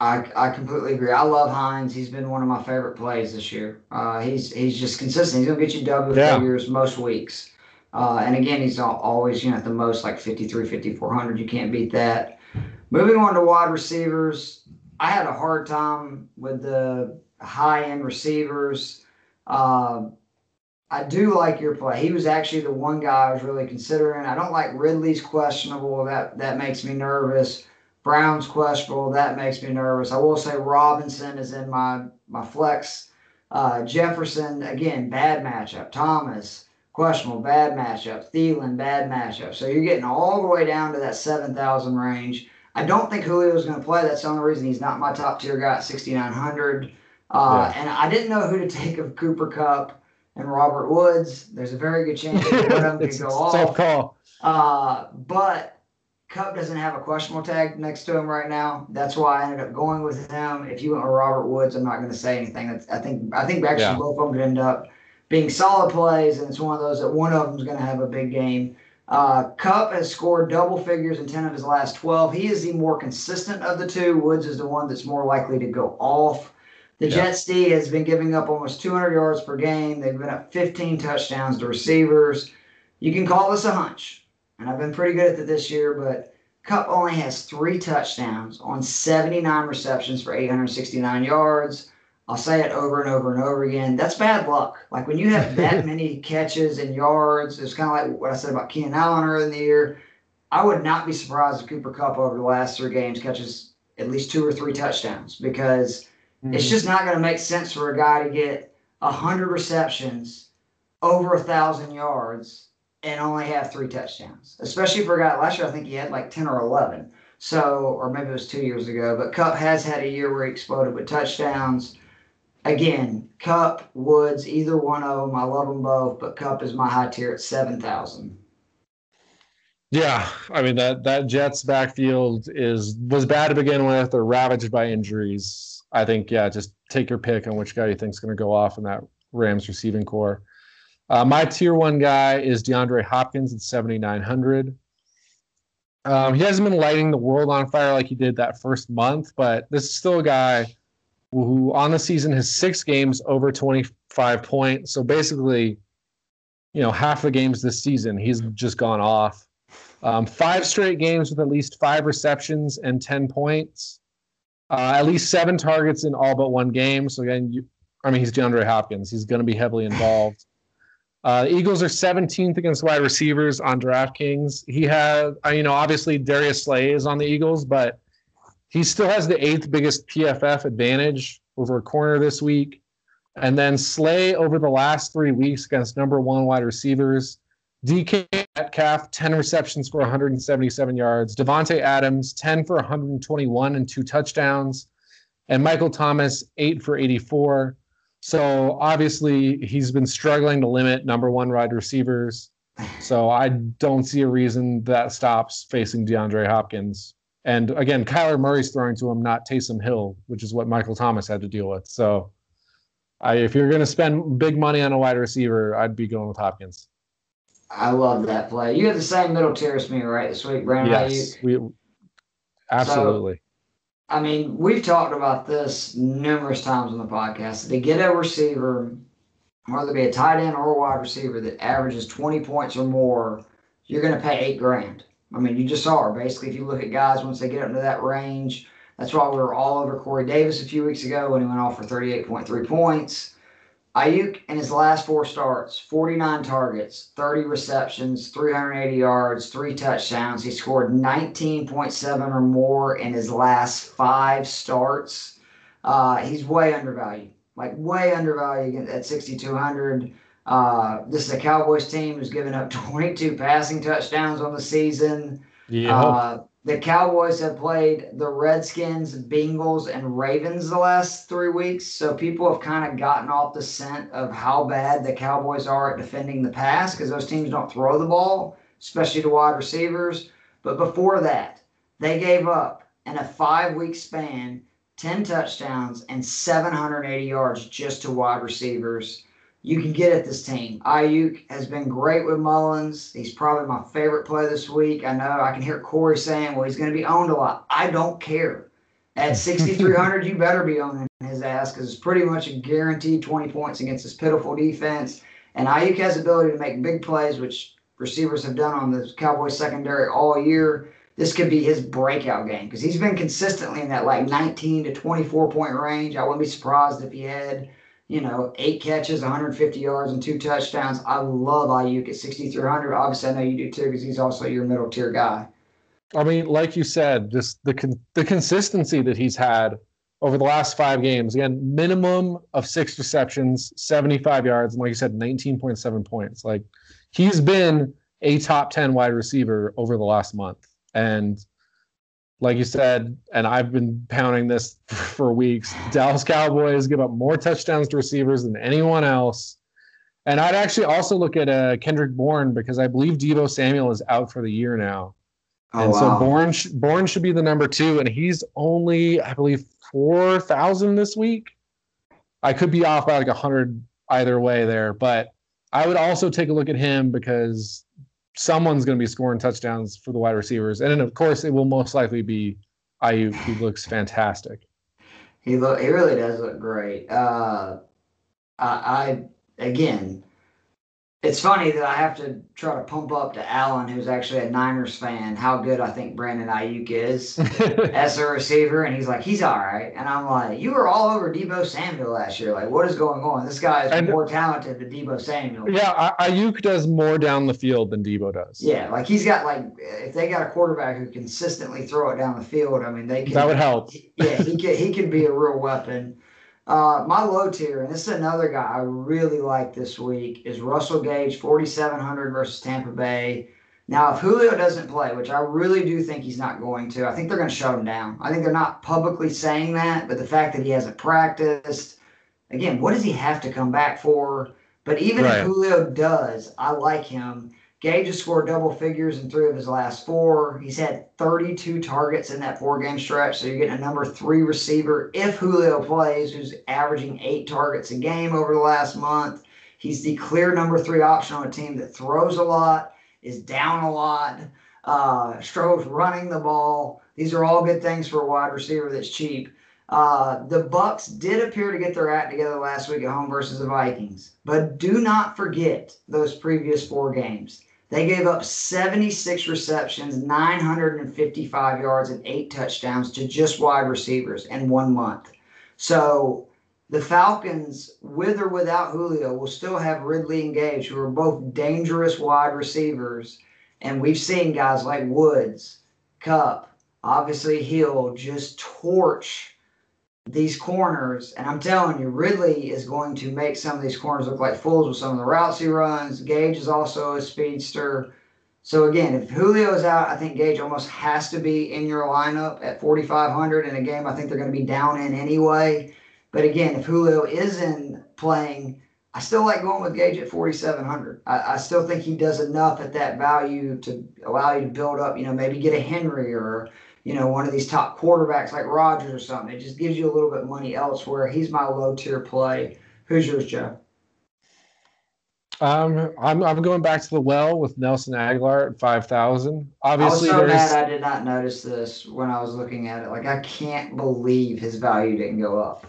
Speaker 1: I, I completely agree. I love Hines. He's been one of my favorite plays this year. Uh, he's he's just consistent. He's gonna get you double
Speaker 2: Yeah.
Speaker 1: figures most weeks. Uh, and again, he's al- always you know at the most like 53, 5400. You can't beat that. Moving on to wide receivers, I had a hard time with the high end receivers. Uh, I do like your play. He was actually the one guy I was really considering. I don't like Ridley's questionable. That that makes me nervous. Brown's questionable. That makes me nervous. I will say Robinson is in my my flex. Uh, Jefferson again, bad matchup. Thomas questionable, bad matchup. Thielen, bad matchup. So you're getting all the way down to that seven thousand range. I don't think Julio's going to play. That's the only reason he's not my top tier guy at sixty nine hundred. Uh, And I didn't know who to take of Cooper Kupp and Robert Woods. There's a very good chance that one of them <laughs> could go off.
Speaker 2: call.
Speaker 1: Uh, but Kupp doesn't have a questionable tag next to him right now. That's why I ended up going with him. If you went with Robert Woods, I'm not going to say anything. That's, I think I think actually
Speaker 2: Yeah.
Speaker 1: both of them could end up being solid plays, and it's one of those that one of them is going to have a big game. Uh, Kupp has scored double figures in 10 of his last 12. He is the more consistent of the two. Woods is the one that's more likely to go off. The
Speaker 2: Yeah.
Speaker 1: Jets D has been giving up almost 200 yards per game. They've been up 15 touchdowns to receivers. You can call this a hunch, and I've been pretty good at it this year, but Kupp only has three touchdowns on 79 receptions for 869 yards. I'll say it over and over and over again. That's bad luck. Like when you have <laughs> that many catches and yards, it's kind of like what I said about Keenan Allen earlier in the year. I would not be surprised if Cooper Kupp over the last three games catches at least two or three touchdowns because mm-hmm. it's just not going to make sense for a guy to get 100 receptions, over a 1,000 yards, and only have three touchdowns. Especially for a guy last year, I think he had like 10 or 11. So, or maybe it was two years ago, but Kupp has had a year where he exploded with touchdowns. Again, Kupp, Woods, either one of them, I love them both, but Kupp is my high tier at 7,000.
Speaker 2: Yeah, I mean that that Jets backfield is was bad to begin with. They're ravaged by injuries. I think yeah, just take your pick on which guy you think's going to go off in that Rams receiving corps. Uh, my tier one guy is DeAndre Hopkins at seventy nine hundred. Um, he hasn't been lighting the world on fire like he did that first month, but this is still a guy who on the season has six games over twenty five points. So basically, you know, half the games this season he's just gone off. Um, five straight games with at least five receptions and 10 points. Uh, at least seven targets in all but one game. So, again, you, I mean, he's DeAndre Hopkins. He's going to be heavily involved. Uh, Eagles are 17th against wide receivers on DraftKings. He had, uh, you know, obviously Darius Slay is on the Eagles, but he still has the eighth biggest PFF advantage over a corner this week. And then Slay over the last three weeks against number one wide receivers. DK Metcalf, 10 receptions for 177 yards. Davante Adams, 10 for 121 and two touchdowns. And Michael Thomas, 8 for 84. So obviously, he's been struggling to limit number one wide receivers. So I don't see a reason that stops facing DeAndre Hopkins. And again, Kyler Murray's throwing to him, not Taysom Hill, which is what Michael Thomas had to deal with. So I, if you're going to spend big money on a wide receiver, I'd be going with Hopkins.
Speaker 1: I love that play. You have the same middle tier as me, right, this week, Brandon?
Speaker 2: Yes, we absolutely.
Speaker 1: I mean, we've talked about this numerous times on the podcast. To get a receiver, whether it be a tight end or a wide receiver that averages 20 points or more, you're going to pay eight grand. I mean, you just are. Basically, if you look at guys, once they get up into that range, that's why we were all over Corey Davis a few weeks ago when he went off for 38.3 points. Aiyuk in his last four starts, 49 targets, 30 receptions, 380 yards, three touchdowns. He scored 19.7 or more in his last five starts. Uh, he's way undervalued, like way undervalued at 6,200. Uh, this is a Cowboys team who's given up <laughs> 22 passing touchdowns on the season.
Speaker 2: Yeah.
Speaker 1: Uh, the Cowboys have played the Redskins, Bengals, and Ravens the last three weeks. So people have kind of gotten off the scent of how bad the Cowboys are at defending the pass because those teams don't throw the ball, especially to wide receivers. But before that, they gave up in a five week span 10 touchdowns and 780 yards just to wide receivers you can get at this team. Aiyuk has been great with Mullens. He's probably my favorite play this week. I know I can hear Corey saying, well, he's going to be owned a lot. I don't care. At <laughs> 6,300, you better be owning his ass because it's pretty much a guaranteed 20 points against this pitiful defense. And Aiyuk has the ability to make big plays, which receivers have done on the Cowboys secondary all year. This could be his breakout game because he's been consistently in that like 19 to 24 point range. I wouldn't be surprised if he had you know, eight catches, 150 yards, and two touchdowns. I love Aiyuk at 6,300. Obviously, I know you do too because he's also your middle tier guy.
Speaker 2: I mean, like you said, just the con- the consistency that he's had over the last five games. Again, minimum of six receptions, 75 yards, and like you said, 19.7 points. Like he's been a top 10 wide receiver over the last month. And like you said, and I've been pounding this <laughs> for weeks, Dallas Cowboys give up more touchdowns to receivers than anyone else. And I'd actually also look at uh, Kendrick Bourne because I believe Deebo Samuel is out for the year now.
Speaker 1: Oh,
Speaker 2: and
Speaker 1: wow.
Speaker 2: so Bourne, sh- Bourne should be the number two, and he's only, I believe, 4,000 this week. I could be off by like 100 either way there, but I would also take a look at him because someone's going to be scoring touchdowns for the wide receivers. And then, of course, it will most likely be Aiyuk, He looks fantastic.
Speaker 1: He look he really does look great. Uh, I, I again, it's funny that I have to try to pump up to Alan, who's actually a Niners fan, how good I think Brandon Aiyuk is <laughs> as a receiver, and he's like, he's all right, and I'm like, you were all over Deebo Samuel last year. Like, what is going on? This guy is
Speaker 2: And-
Speaker 1: more talented than Deebo Samuel.
Speaker 2: yeah, Ay- Aiyuk does more down the field than Deebo does.
Speaker 1: Yeah, like he's got like if they got a quarterback who consistently throw it down the field, I mean they can
Speaker 2: That would help.
Speaker 1: yeah, he could he could be a real weapon. Uh, my low tier, and this is another guy I really like this week, is Russell Gage, 4,700 versus Tampa Bay. Now, if Julio doesn't play, which I really do think he's not going to, I think they're going to shut him down. I think they're not publicly saying that, but the fact that he hasn't practiced, again, what does he have to come back for? But even
Speaker 2: Right.
Speaker 1: if Julio does, I like him. Gage has scored double figures in three of his last four. He's had 32 targets in that four game stretch. So you're getting a number three receiver if Julio plays, who's averaging eight targets a game over the last month. He's the clear number three option on a team that throws a lot, is down a lot, uh, running the ball. These are all good things for a wide receiver that's cheap. Uh, the Bucs did appear to get their act together last week at home versus the Vikings, but do not forget those previous four games. They gave up 76 receptions, 955 yards, and eight touchdowns to just wide receivers in one month. So the Falcons, with or without Julio, will still have Ridley and Gage, who are both dangerous wide receivers. And we've seen guys like Woods, Kupp, obviously Hill, just torch these corners. And I'm telling you, Ridley is going to make some of these corners look like fools with some of the routes he runs. Gage is also a speedster. So again, if Julio is out, I think Gage almost has to be in your lineup at 4,500 in a game. I think they're going to be down in anyway. But again, if Julio is in playing, I still like going with Gage at 4,700. I, I still think he does enough at that value to allow you to build up. You know, maybe get a Henry or you know one of these top quarterbacks like Rodgers or something. It just gives you a little bit of money elsewhere. He's my low tier play. Who's yours, Joe?
Speaker 2: Um, I'm I'm going back to the well with Nelson Agholor at five thousand. Obviously,
Speaker 1: I was so
Speaker 2: there's
Speaker 1: mad I did not notice this when I was looking at it. Like I can't believe his value didn't go up.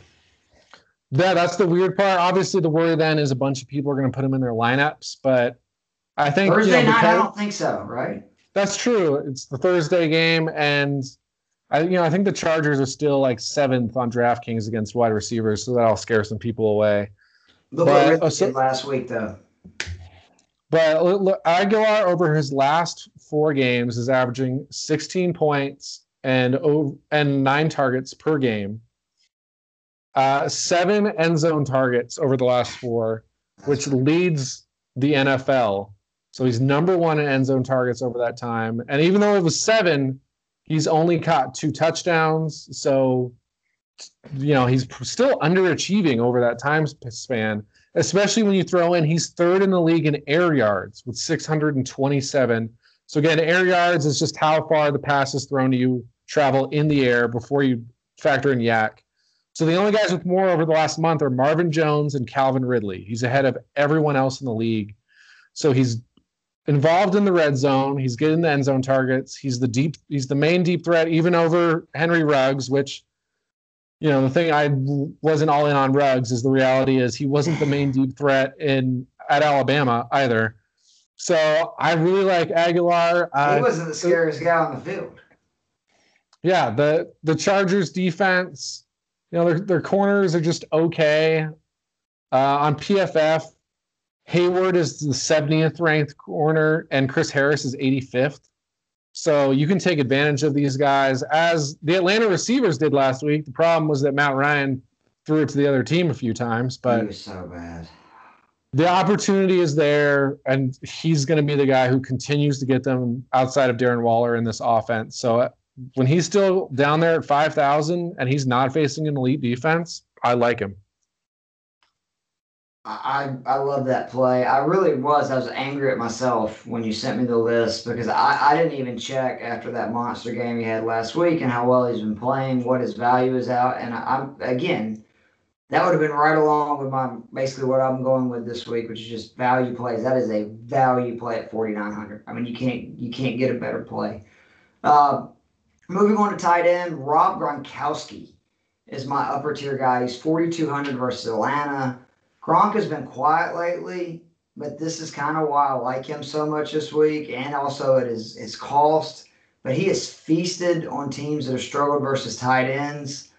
Speaker 2: yeah, that's the weird part. Obviously, the worry then is a bunch of people are going to put him in their lineups, but I think you
Speaker 1: Thursday
Speaker 2: know,
Speaker 1: night, I don't think so. Right?
Speaker 2: That's true. It's the Thursday game, and I, you know, I think the Chargers are still like seventh on DraftKings against wide receivers, so that'll scare some people away.
Speaker 1: Look
Speaker 2: But,
Speaker 1: what
Speaker 2: uh, so-
Speaker 1: last week, though.
Speaker 2: But look, Agholor over his last four games is averaging 16 points and and nine targets per game. Uh, seven end zone targets over the last four, which leads the NFL. So he's number one in end zone targets over that time. And even though it was seven, he's only caught two touchdowns. So, you know, he's still underachieving over that time span, especially when you throw in he's third in the league in air yards with 627. So, again, air yards is just how far the pass is thrown to you travel in the air before you factor in YAC. So the only guys with more over the last month are Marvin Jones and Calvin Ridley. He's ahead of everyone else in the league. So he's involved in the red zone. He's getting the end zone targets. He's the deep. He's the main deep threat, even over Henry Ruggs. Which, you know, the thing I wasn't all in on Ruggs is the reality is he wasn't the main deep threat in at Alabama either. So I really like Agholor.
Speaker 1: he wasn't the scariest guy on the field.
Speaker 2: yeah, the the Chargers defense, you know, their their corners are just okay. Uh, on PFF, Hayward is the 70th ranked corner, and Chris Harris is 85th. So you can take advantage of these guys as the Atlanta receivers did last week. The problem was that Matt Ryan threw it to the other team a few times, but
Speaker 1: so bad.
Speaker 2: the opportunity is there, and he's going to be the guy who continues to get them outside of Darren Waller in this offense. So uh, when he's still down there at 5,000 and he's not facing an elite defense, I like him.
Speaker 1: I, I love that play. I really was. I was angry at myself when you sent me the list because I, I didn't even check after that monster game he had last week and how well he's been playing, what his value is out. And I, am again, that would have been right along with my basically what I'm going with this week, which is just value plays. That is a value play at 4,900. I mean, you can't you can't get a better play. Uh, moving on to tight end, Rob Gronkowski is my upper tier guy. He's 4,200 versus Atlanta. Gronk has been quiet lately, but this is kind of why I like him so much this week, and also it is his cost. But he has feasted on teams that have struggled versus tight ends.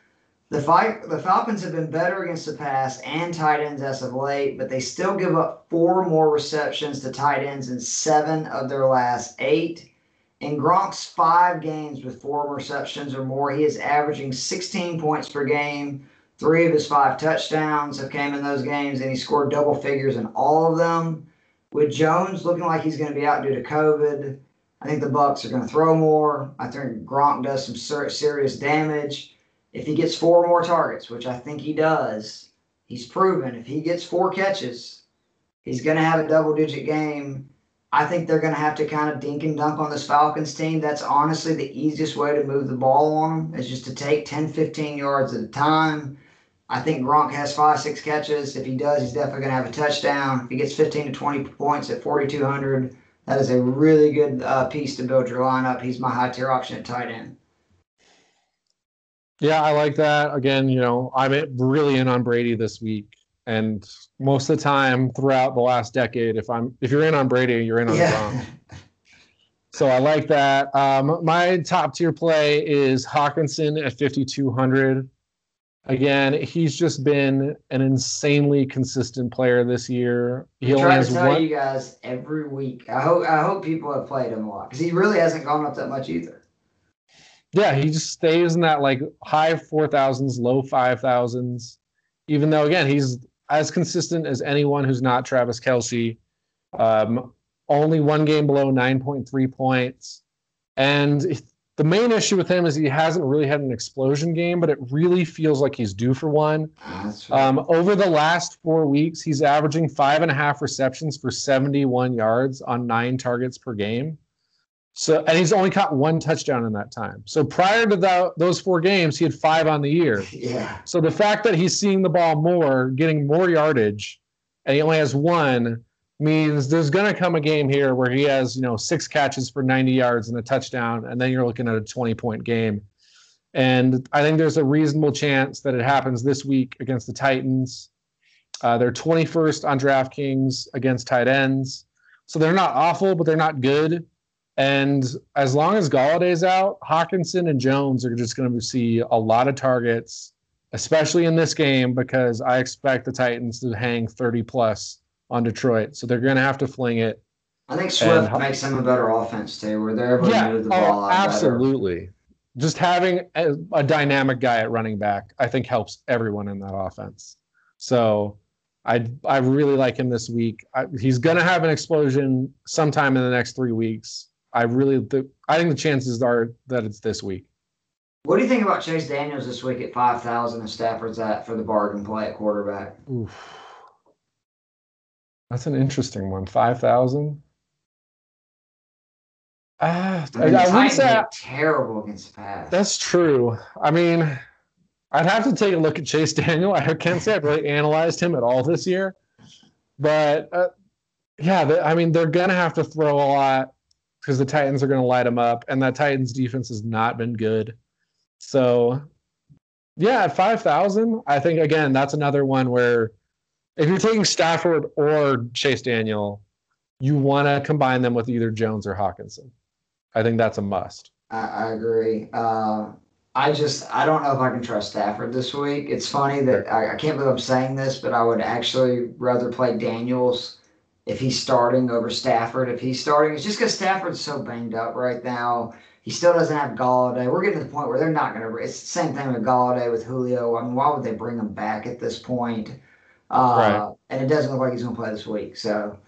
Speaker 1: The fight, the Falcons have been better against the pass and tight ends as of late, but they still give up four more receptions to tight ends in seven of their last eight. In Gronk's five games with four receptions or more, he is averaging 16 points per game, Three of his five touchdowns have came in those games, and he scored double figures in all of them. With Jones looking like he's going to be out due to COVID, I think the Bucs are going to throw more. I think Gronk does some serious damage. If he gets four more targets, which I think he does, he's proven if he gets four catches, he's going to have a double-digit game. I think they're going to have to kind of dink and dunk on this Falcons team. That's honestly the easiest way to move the ball on them is just to take 10, 15 yards at a time I think Gronk has five, six catches. If he does, he's definitely going to have a touchdown. If he gets 15 to 20 points at 4,200, that is a really good uh, piece to build your lineup. He's my high tier option at tight end.
Speaker 2: Yeah, I like that. Again, you know, I'm really in on Brady this week, and most of the time throughout the last decade, if I'm if you're in on Brady, you're in on yeah. Gronk. So I like that. Um, my top tier play is Hockenson at 5,200. Again, he's just been an insanely consistent player this year.
Speaker 1: He I try to tell one... you guys every week. I hope I hope people have played him a lot because he really hasn't gone up that much either.
Speaker 2: Yeah, he just stays in that like high four thousands, low five thousands. Even though again he's as consistent as anyone who's not Travis Kelce. Um, only one game below nine point three points, and the main issue with him is he hasn't really had an explosion game, but it really feels like he's due for one. Right. Um, over the last four weeks, he's averaging five and a half receptions for 71 yards on nine targets per game. So, and he's only caught one touchdown in that time. So prior to that, those four games, he had five on the year. <laughs>
Speaker 1: Yeah.
Speaker 2: So the fact that he's seeing the ball more, getting more yardage, and he only has one means there's going to come a game here where he has, you know, six catches for 90 yards and a touchdown, and then you're looking at a 20 point game. And I think there's a reasonable chance that it happens this week against the Titans. Uh, they're 21st on DraftKings against tight ends. So they're not awful, but they're not good. And as long as Golladay's out, Hockenson and Jones are just going to see a lot of targets, especially in this game, because I expect the Titans to hang 30 plus on Detroit. So they're going to have to fling it.
Speaker 1: I think Swift and, makes them a better offense too, where they're able yeah, to move the oh, ball. Oh,
Speaker 2: absolutely. Better. Just having a, a, dynamic guy at running back, I think helps everyone in that offense. So I I really like him this week. I, he's going to have an explosion sometime in the next three weeks. I really th- I think the chances are that it's this week.
Speaker 1: What do you think about Chase Daniels this week at five thousand and Stafford's at for the bargain play at quarterback?
Speaker 2: Oof. That's an interesting one. Five thousand.
Speaker 1: Uh, I, mean, I, say terrible against pass.
Speaker 2: That's true. I mean, I'd have to take a look at Chase Daniel. <laughs> I can't say I've really analyzed him at all this year, but uh, yeah, the, I mean, they're gonna have to throw a lot because the Titans are gonna light him up, and that Titans defense has not been good. So, yeah, at five thousand, I think again that's another one where if you're taking Stafford or Chase Daniel, you want to combine them with either Jones or Hockenson. I think that's a must.
Speaker 1: I, I agree. Uh, I just I don't know if I can trust Stafford this week. It's funny that I, I, can't believe I'm saying this, but I would actually rather play Daniels if he's starting over Stafford. If he's starting, it's just because Stafford's so banged up right now. He still doesn't have Golladay. We're getting to the point where they're not going to. It's the same thing with Golladay with Julio. I mean, why would they bring him back at this point? Uh, right. And it doesn't look like he's going to play this week. So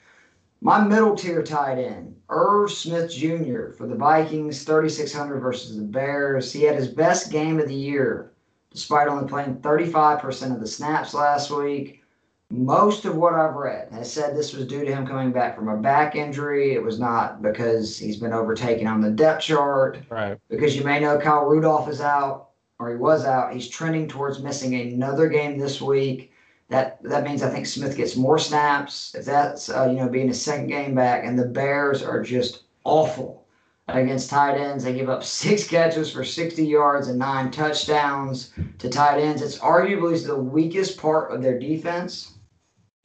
Speaker 1: my middle tier tight end, Irv Smith Jr. for the Vikings, 3,600 versus the Bears. He had his best game of the year, despite only playing 35% of the snaps last week. most of what I've read has said this was due to him coming back from a back injury. It was not because he's been overtaken on the depth chart.
Speaker 2: Right.
Speaker 1: Because you may know Kyle Rudolph is out, or he was out. He's trending towards missing another game this week. That that means I think Smith gets more snaps. If that's uh, you know being a second game back, and the Bears are just awful against tight ends. They give up <laughs> six catches for 60 yards and nine touchdowns to tight ends. It's arguably the weakest part of their defense,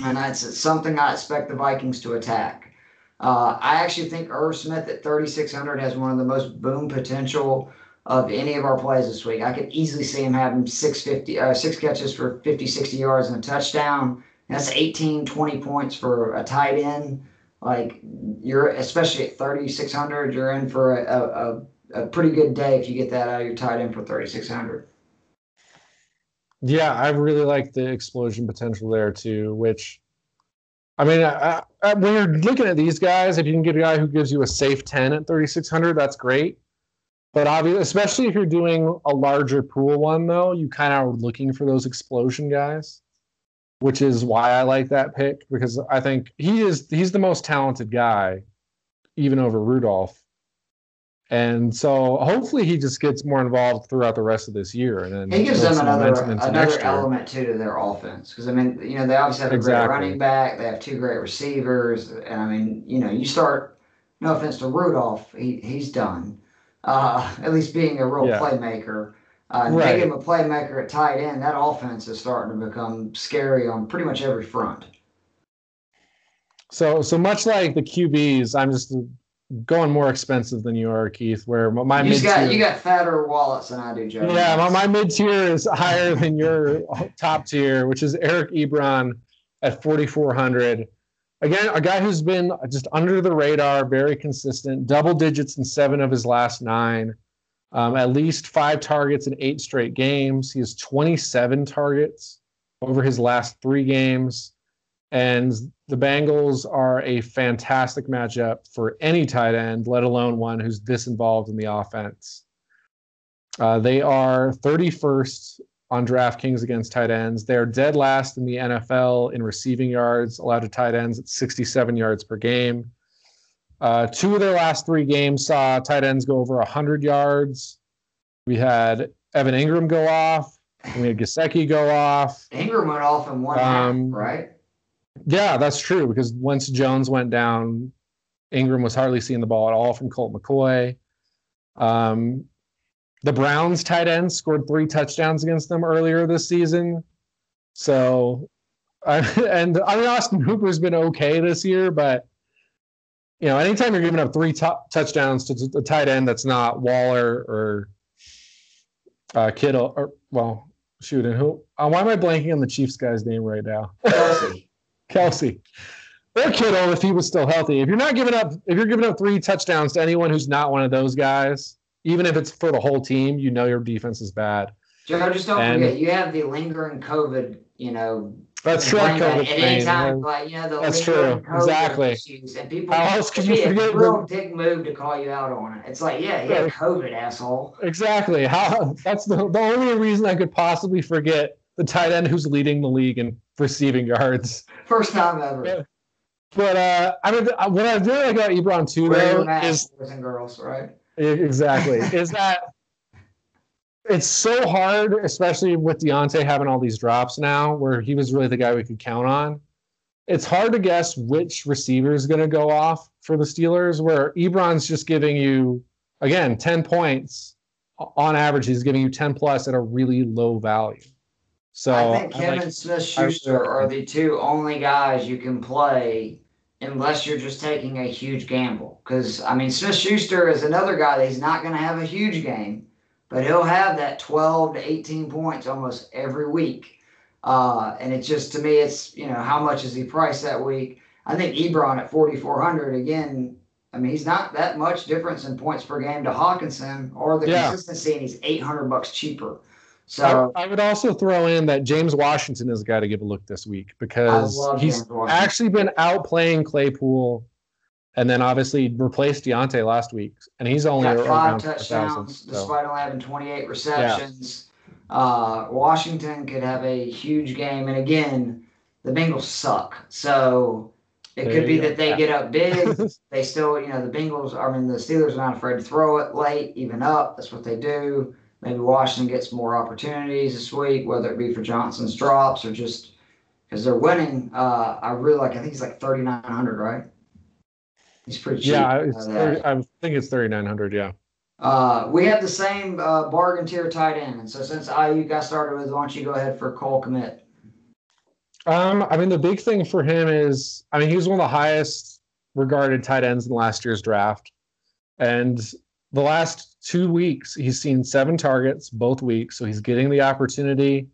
Speaker 1: and that's something I expect the Vikings to attack. Uh, I actually think Irv Smith at 3,600 has one of the most boom potential of any of our plays this week. I could easily see him having 650, uh, six catches for 50, 60 yards and a touchdown. That's 18, 20 points for a tight end. Like you're, especially at 3,600, you're in for a, a, a pretty good day if you get that out of your tight end for 3,600.
Speaker 2: Yeah, I really like the explosion potential there too. Which, I mean, I, I, when you're looking at these guys, if you can get a guy who gives you a safe 10 at 3,600, that's great. But obviously, especially if you're doing a larger pool one, though, you kind of are looking for those explosion guys, which is why I like that pick because I think he is he's the most talented guy, even over Rudolph. And so hopefully he just gets more involved throughout the rest of this year, and then
Speaker 1: He gives them another another element too to their offense because I mean you know they obviously have a
Speaker 2: Exactly.
Speaker 1: great running back, they have two great receivers, and I mean you know you start. No offense to Rudolph, he he's done. Uh, at least being a real
Speaker 2: Yeah.
Speaker 1: playmaker. Uh,
Speaker 2: Right.
Speaker 1: Make him a playmaker at tight end. That offense is starting to become scary on pretty much every front.
Speaker 2: So so much like the QBs, I'm just going more expensive than you are, Keith. Where my
Speaker 1: you
Speaker 2: mid
Speaker 1: got you got fatter wallets than I do, Joe.
Speaker 2: yeah, my, my mid tier is higher than your top tier, which is Eric Ebron at 4,400. Again, a guy who's been just under the radar, very consistent, double digits in seven of his last nine, um, at least five targets in eight straight games. He has 27 targets over his last three games. And the Bengals are a fantastic matchup for any tight end, let alone one who's this involved in the offense. Uh, they are 31st on DraftKings against tight ends. They're dead last in the NFL in receiving yards allowed to tight ends at 67 yards per game. Uh, two of their last three games saw tight ends go over 100 yards. We had Evan Engram go off. We had Gesicki go off.
Speaker 1: Engram went off in one
Speaker 2: Um,
Speaker 1: half, right?
Speaker 2: Yeah, that's true because once Jones went down, Engram was hardly seeing the ball at all from Colt McCoy. Um, the Browns tight end scored three touchdowns against them earlier this season. So, I, <laughs> and I mean, Austin Hooper's been okay this year, but you know, anytime you're giving up three tou- touchdowns to the tight end that's not Waller or uh, Kittle, or well, shoot, and who? Uh, why am I blanking on the Chiefs guy's name right now?
Speaker 1: Kelce. <laughs>
Speaker 2: Kelce. Or Kittle if he was still healthy. If you're not giving up, if you're giving up three touchdowns to anyone who's not one of those guys, even if it's for the whole team, you know your defense is bad.
Speaker 1: Joe, just don't
Speaker 2: And-
Speaker 1: forget you have the lingering COVID, you know.
Speaker 2: That's true.
Speaker 1: At any time, like you know, the
Speaker 2: That's true.
Speaker 1: COVID
Speaker 2: Exactly.
Speaker 1: issues, and people.
Speaker 2: How else could you forget
Speaker 1: A
Speaker 2: the-
Speaker 1: real dick move to call you out on it. It's like, yeah, yeah. COVID, asshole.
Speaker 2: Exactly. How that's the, the only reason I could possibly forget the tight end who's leading the league in receiving yards.
Speaker 1: First time ever.
Speaker 2: Yeah. But uh, I mean, uh, what I really like about Ebron too,
Speaker 1: your
Speaker 2: though, is
Speaker 1: girls, right?
Speaker 2: Exactly. <laughs> is that it's so hard, especially with Diontae having all these drops now, where he was really the guy we could count on. It's hard to guess which receiver is going to go off for the Steelers, where Ebron's just giving you, again, 10 points. On average, he's giving you 10 plus at a really low value. So
Speaker 1: I think
Speaker 2: I
Speaker 1: him
Speaker 2: like-
Speaker 1: and Smith Schuster are the two only guys you can play unless you're just taking a huge gamble. Because, I mean, Smith Schuster is another guy that he's not going to have a huge game, but he'll have that 12 to 18 points almost every week. Uh, and it's just, to me, it's, you know, how much is he priced that week? I think Ebron at 4,400, again, I mean, he's not that much difference in points per game to Hockenson or the
Speaker 2: Yeah.
Speaker 1: consistency, and he's 800 bucks cheaper.
Speaker 2: I,
Speaker 1: So,
Speaker 2: I would also throw in that James Washington is a guy to give a look this week because he's actually been outplaying Claypool, and then obviously replaced Diontae last week, and he's only
Speaker 1: got
Speaker 2: around
Speaker 1: five
Speaker 2: 4,000,
Speaker 1: touchdowns
Speaker 2: so.
Speaker 1: despite only having 28 receptions. Uh, Washington could have a huge game, and again, the Bengals suck. So it
Speaker 2: There
Speaker 1: could be
Speaker 2: go.
Speaker 1: that they get up big. <laughs> they still, you know, the Bengals, I mean, the Steelers are not afraid to throw it late, even up. That's what they do. Maybe Washington gets more opportunities this week, whether it be for Johnson's drops or just because they're winning. Uh, I really like, I think he's like 3,900, right? He's pretty cheap.
Speaker 2: Yeah,
Speaker 1: uh,
Speaker 2: it's 30, I think it's 3,900. Yeah.
Speaker 1: Uh, we have the same uh, bargain tier tight end. And so since IU got started with, why don't you go ahead for Cole Kmet?
Speaker 2: Um, I mean, the big thing for him is, I mean, he was one of the highest regarded tight ends in last year's draft. And the last two weeks, he's seen seven targets both weeks. So he's getting the opportunity.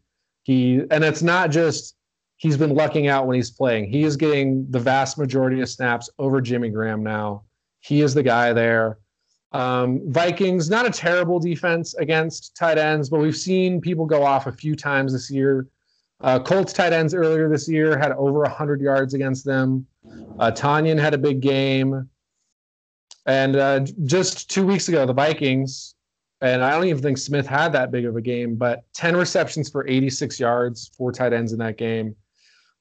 Speaker 2: He, and it's not just he's been lucking out when he's playing. He is getting the vast majority of snaps over Jimmy Graham now. He is the guy there. Um, Vikings, not a terrible defense against tight ends, but we've seen people go off a few times this year. Uh, Colts tight ends earlier this year had over 100 yards against them. Uh, Tonyan had a big game. And uh, just two weeks ago, the Vikings, and I don't even think Smith had that big of a game, but 10 receptions for 86 yards, four tight ends in that game.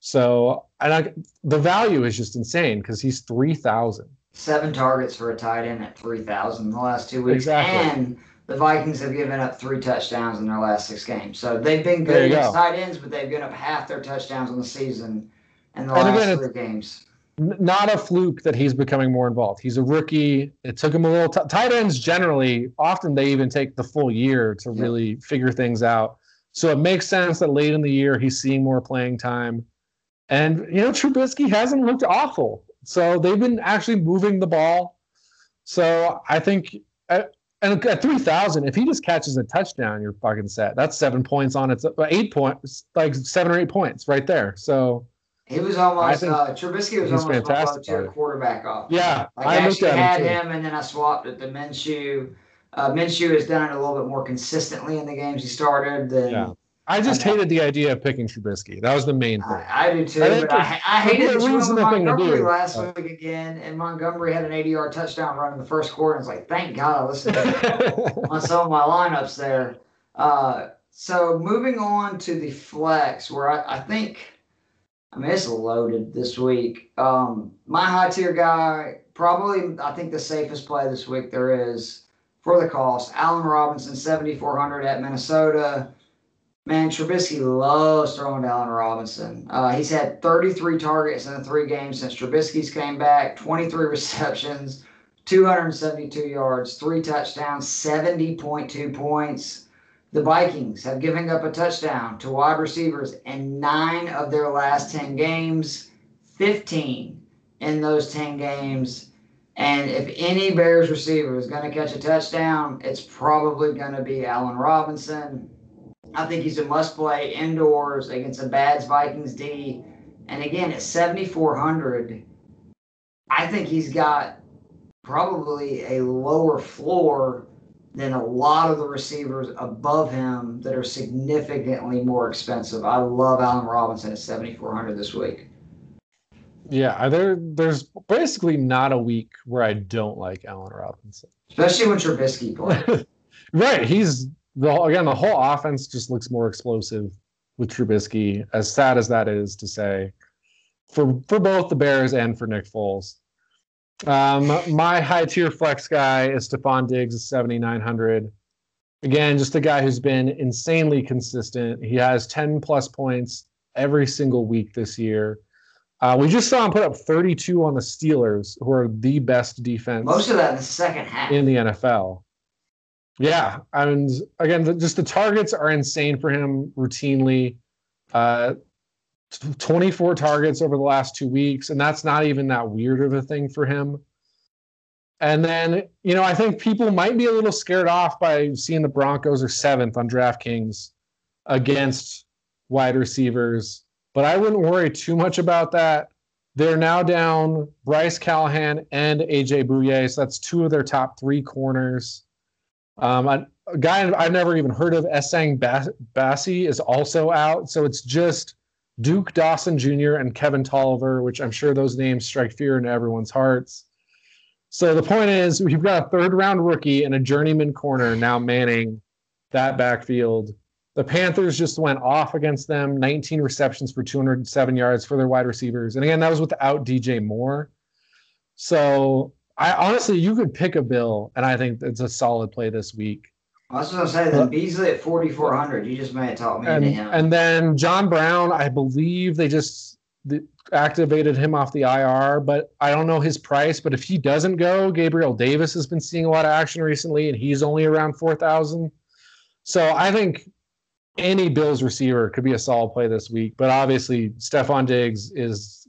Speaker 2: So and I, the value is just insane because he's 3,000.
Speaker 1: Seven targets for a tight end at 3,000 in the last two weeks.
Speaker 2: Exactly.
Speaker 1: And the Vikings have given up three touchdowns in their last six games. So they've been good against
Speaker 2: go.
Speaker 1: tight ends, but they've given up half their touchdowns on the season in the
Speaker 2: And
Speaker 1: last
Speaker 2: again,
Speaker 1: three games.
Speaker 2: Not a fluke that he's becoming more involved. He's a rookie. It took him a little t- tight ends generally often they even take the full year to really figure things out. So it makes sense that late in the year he's seeing more playing time. And you know Trubisky hasn't looked awful. So they've been actually moving the ball. So I think at, and at 3000 if he just catches a touchdown you're fucking set. That's 7 points on its uh, 8 points like 7 or 8 points right there. So
Speaker 1: He was almost,
Speaker 2: think
Speaker 1: uh, Trubisky was almost my
Speaker 2: fantastic
Speaker 1: tier quarterback off.
Speaker 2: Yeah,
Speaker 1: Like,
Speaker 2: I
Speaker 1: I actually
Speaker 2: at him
Speaker 1: had him, and then I swapped it to Minshew. Uh, Minshew has done it a little bit more consistently in the games he started than
Speaker 2: Yeah. I just
Speaker 1: Okay.
Speaker 2: hated the idea of picking Trubisky. That was the main thing.
Speaker 1: I, I do too,
Speaker 2: I
Speaker 1: but I, I hated
Speaker 2: a
Speaker 1: that you went with
Speaker 2: reasonable thing to
Speaker 1: Montgomery
Speaker 2: do.
Speaker 1: last
Speaker 2: Uh,
Speaker 1: week again, and Montgomery had an 80 yard touchdown run in the first quarter. And it's like, thank God I listened to <laughs> on some of my lineups there. Uh, so moving on to the flex, where I, I think, I mean, it's loaded this week. Um, my high tier guy, probably, I think the safest play this week there is for the cost. Allen Robinson, 7,400 at Minnesota. Man, Trubisky loves throwing to Allen Robinson. Uh, he's had 33 targets in the three games since Trubisky's came back, 23 <laughs> receptions, 272 yards, three touchdowns, 70.2 points. The Vikings have given up a touchdown to wide receivers in nine of their last 10 games, 15 in those 10 games. And if any Bears receiver is going to catch a touchdown, it's probably going to be Allen Robinson. I think he's a must play indoors against a Bads Vikings D. And again, at 7,400, I think he's got probably a lower floor than a lot of the receivers above him that are significantly more expensive. I love Allen Robinson at 7,400 this week.
Speaker 2: yeah, there there's basically not a week where I don't like Allen Robinson.
Speaker 1: Especially when Trubisky plays. <laughs>
Speaker 2: Right, he's the again the whole offense just looks more explosive with Trubisky. As sad as that is to say, for for both the Bears and for Nick Foles. Um, my high tier flex guy is Stefon Diggs 7,900. Again, just a guy who's been insanely consistent. He has 10 plus points every single week this year. Uh, we just saw him put up 32 on the Steelers, who are the best defense
Speaker 1: Most of that in the second half.
Speaker 2: in the NFL. Yeah, and again, the, just the targets are insane for him routinely. Uh, 24 targets over the last two weeks, and that's not even that weird of a thing for him. And then, you know, I think people might be a little scared off by seeing the Broncos are seventh on DraftKings against wide receivers, but I wouldn't worry too much about that. They're now down Bryce Callahan and AJ Bouye, so that's two of their top three corners. Um, a, guy I've never even heard of, Essang Bassey, is also out. So it's just Duke Dawson Jr. and Kevin Toliver, which I'm sure those names strike fear into everyone's hearts. So the point is, we've got a third round rookie and a journeyman corner now manning that backfield. The Panthers just went off against them, 19 receptions for 207 yards for their wide receivers. And again, that was without DJ Moore. So I honestly, you could pick a bill, and I think it's a solid play this week.
Speaker 1: I was to say that Beasley at 4,400. You just may have taught me
Speaker 2: and,
Speaker 1: into him.
Speaker 2: And then John Brown, I believe they just activated him off the IR, but I don't know his price. But if he doesn't go, Gabriel Davis has been seeing a lot of action recently, and he's only around 4,000. So I think any Bills receiver could be a solid play this week. But obviously, Stefon Diggs is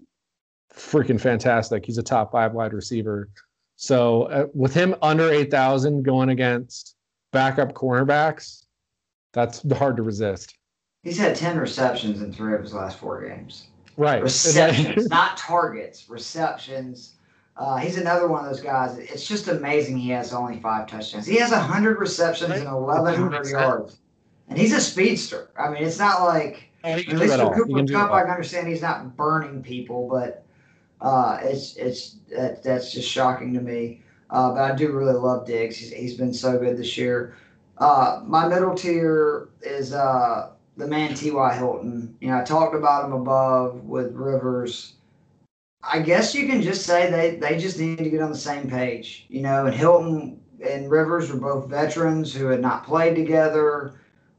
Speaker 2: freaking fantastic. He's a top five wide receiver. So uh, with him under 8,000 going against backup cornerbacks, that's hard to resist.
Speaker 1: He's had 10 receptions in three of his last four games.
Speaker 2: Right.
Speaker 1: Receptions, <laughs> not targets, receptions. Uh, he's another one of those guys. It's just amazing he has only five touchdowns. He has 100 receptions and 1,100 yards. And he's a speedster. I mean, it's not like.
Speaker 2: Oh,
Speaker 1: at least for Cooper Kupp, I can understand he's not burning people, but uh, it's it's that, that's just shocking to me. Uh, but I do really love Diggs. He's, he's been so good this year. Uh, my middle tier is uh, the man T.Y. Hilton. You know, I talked about him above with Rivers. I guess you can just say they, they just need to get on the same page. You know, and Hilton and Rivers were both veterans who had not played together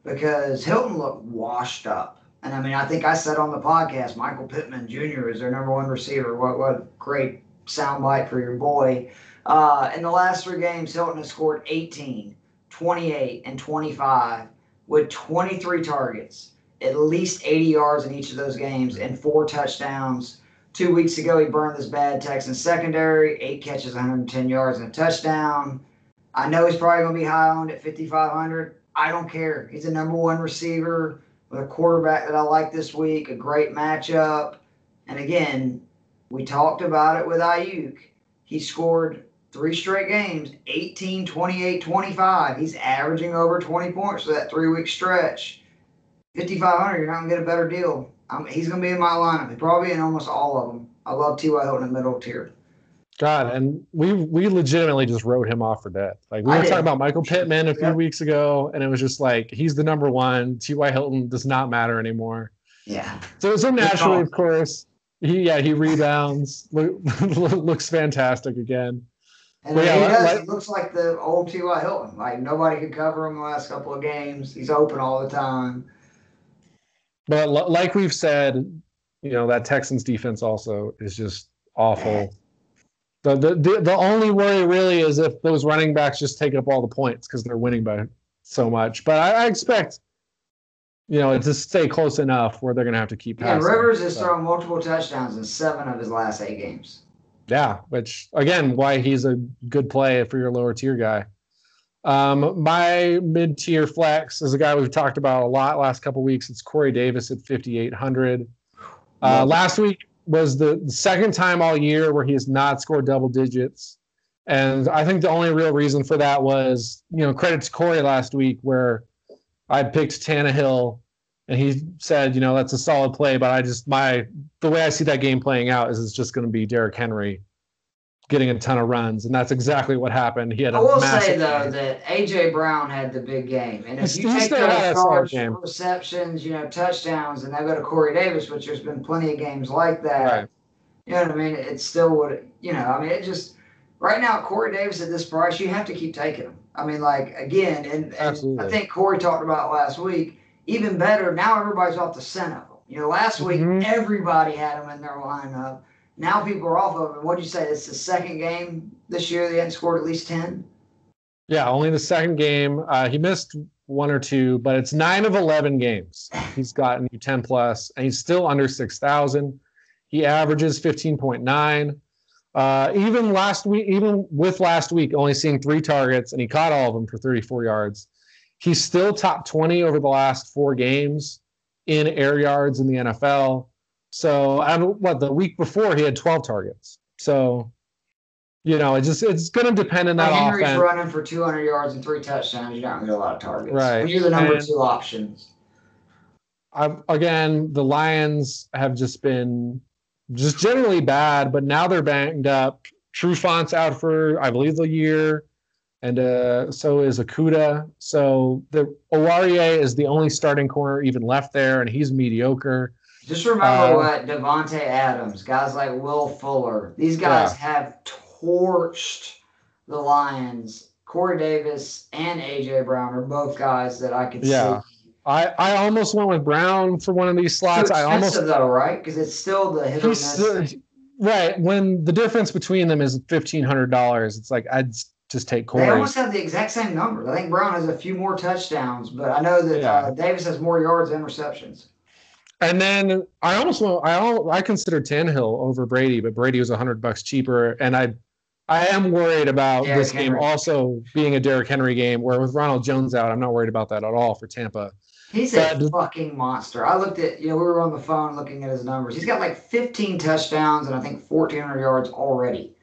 Speaker 1: because Hilton looked washed up. And I mean, I think I said on the podcast, Michael Pittman Jr. is their number one receiver. What what great soundbite for your boy. Uh, in the last three games, Hilton has scored 18, 28, and 25 with 23 targets, at least 80 yards in each of those games, and four touchdowns. Two weeks ago, he burned this bad Texan secondary, eight catches, 110 yards, and a touchdown. I know he's probably going to be high owned at 5,500. I don't care. He's a number one receiver with a quarterback that I like this week, a great matchup. And again, we talked about it with Aiyuk. He scored three straight games 18, 28, 25. He's averaging over 20 points for that three week stretch. 5,500, you're not going to get a better deal. Um, he's going to be in my lineup. He's probably in almost all of them. I love T.Y. Hilton in the middle tier.
Speaker 2: God, and we we legitimately just wrote him off for dead. Like we were talking about Michael Pittman a few weeks ago, and it was just like he's the number one. T.Y. Hilton does not matter anymore.
Speaker 1: Yeah.
Speaker 2: So so naturally, of course, he yeah he rebounds, <laughs> looks fantastic again.
Speaker 1: And yeah, he does. Like, he looks like the old T.Y. Hilton. Like nobody could cover him the last couple of games. He's open all the time.
Speaker 2: But like we've said, you know that Texans defense also is just awful. The, the, the, the only worry really is if those running backs just take up all the points because they're winning by so much. But I, I, expect, you know, to stay close enough where they're going to have to keep
Speaker 1: passing. Yeah, Rivers has so. thrown multiple touchdowns in seven of his last eight games.
Speaker 2: Yeah, which again, why he's a good play for your lower tier guy. Um, my mid tier flex is a guy we've talked about a lot last couple weeks. It's Corey Davis at 5,800. Uh, last week, was the second time all year where he has not scored double digits. And I think the only real reason for that was, you know, credit to Corey last week where I picked Tannehill and he said, you know, that's a solid play, but I just my the way I see that game playing out is it's just going to be Derrick Henry getting a ton of runs, and that's exactly what happened. He had.
Speaker 1: A lot of I will say though game. that AJ Brown had the big game, and if you take those stars, receptions, you know, touchdowns, and they go to Corey Davis, which there's been plenty of games like that. Right. You know what I mean? It still would, you know, I mean, it just right now Corey Davis at this price, you have to keep taking him. I mean, like again, and, and I think Corey talked about last week. Even better, now everybody's off the scent of him. You know, last week mm-hmm. everybody had him in their lineup now people are off of him. What'd you say? It's the second game this year they hadn't scored at least 10?
Speaker 2: Yeah, only the second game. Uh, he missed one or two, but it's nine of 11 games. <sighs> He's gotten 10 plus, and he's still under 6,000. He averages 15.9. Uh, even last week, even with last week only seeing three targets, and he caught all of them for 34 yards, he's still top 20 over the last four games in air yards in the NFL. So I what the week before he had 12 targets. So you know, it just it's going to depend on that
Speaker 1: Henry's
Speaker 2: offense.
Speaker 1: running for 200 yards and three touchdowns. You're not going to get a lot of targets.
Speaker 2: Right.
Speaker 1: When you're the number and two options.
Speaker 2: I, again, the Lions have just been just generally bad, but now they're banged up. Trufant's out for I believe the year. And uh, so is Okudah. So the Oruwariye is the only starting corner even left there, and he's mediocre.
Speaker 1: Just remember uh, what Davante Adams, guys like Will Fuller, these guys yeah. have torched the Lions. Corey Davis and AJ Brown are both guys that I could yeah. see.
Speaker 2: I, I almost went with Brown for one of these slots.
Speaker 1: I
Speaker 2: almost
Speaker 1: though, right? Because it's still the hit or miss. Still,
Speaker 2: right. When the difference between them is fifteen hundred dollars, it's like I'd just take Corey.
Speaker 1: They almost have the exact same numbers. I think Brown has a few more touchdowns, but I know that yeah. uh, Davis has more yards and receptions.
Speaker 2: And then I almost want I I consider Tannehill over Brady, but Brady was a hundred bucks cheaper, and I I am worried about Derrick this game Henry. also being a Derrick Henry game. Where with Ronald Jones out, I'm not worried about that at all for Tampa.
Speaker 1: He's but, a fucking monster. I looked at you know we were on the phone looking at his numbers. He's got like 15 touchdowns and I think 1,400 yards already.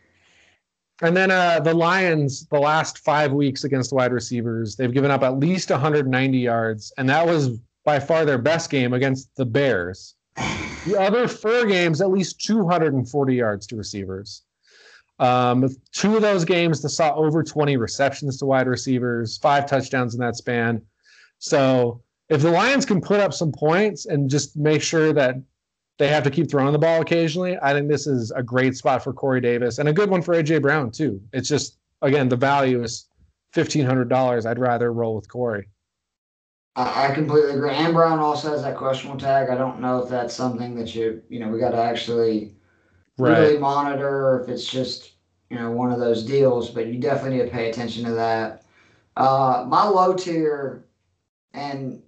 Speaker 2: And then uh, the Lions, the last five weeks against wide receivers, they've given up at least 190 yards, and that was by far their best game against the Bears. The other four games, at least 240 yards to receivers. Um, two of those games, they saw over 20 receptions to wide receivers, five touchdowns in that span. So if the Lions can put up some points and just make sure that they have to keep throwing the ball occasionally. I think this is a great spot for Corey Davis and a good one for AJ Brown too. It's just again the value is fifteen hundred dollars. I'd rather roll with Corey.
Speaker 1: I completely agree. And Brown also has that questionable tag. I don't know if that's something that you you know we got to actually right. really monitor if it's just you know one of those deals. But you definitely need to pay attention to that. Uh, my low tier, and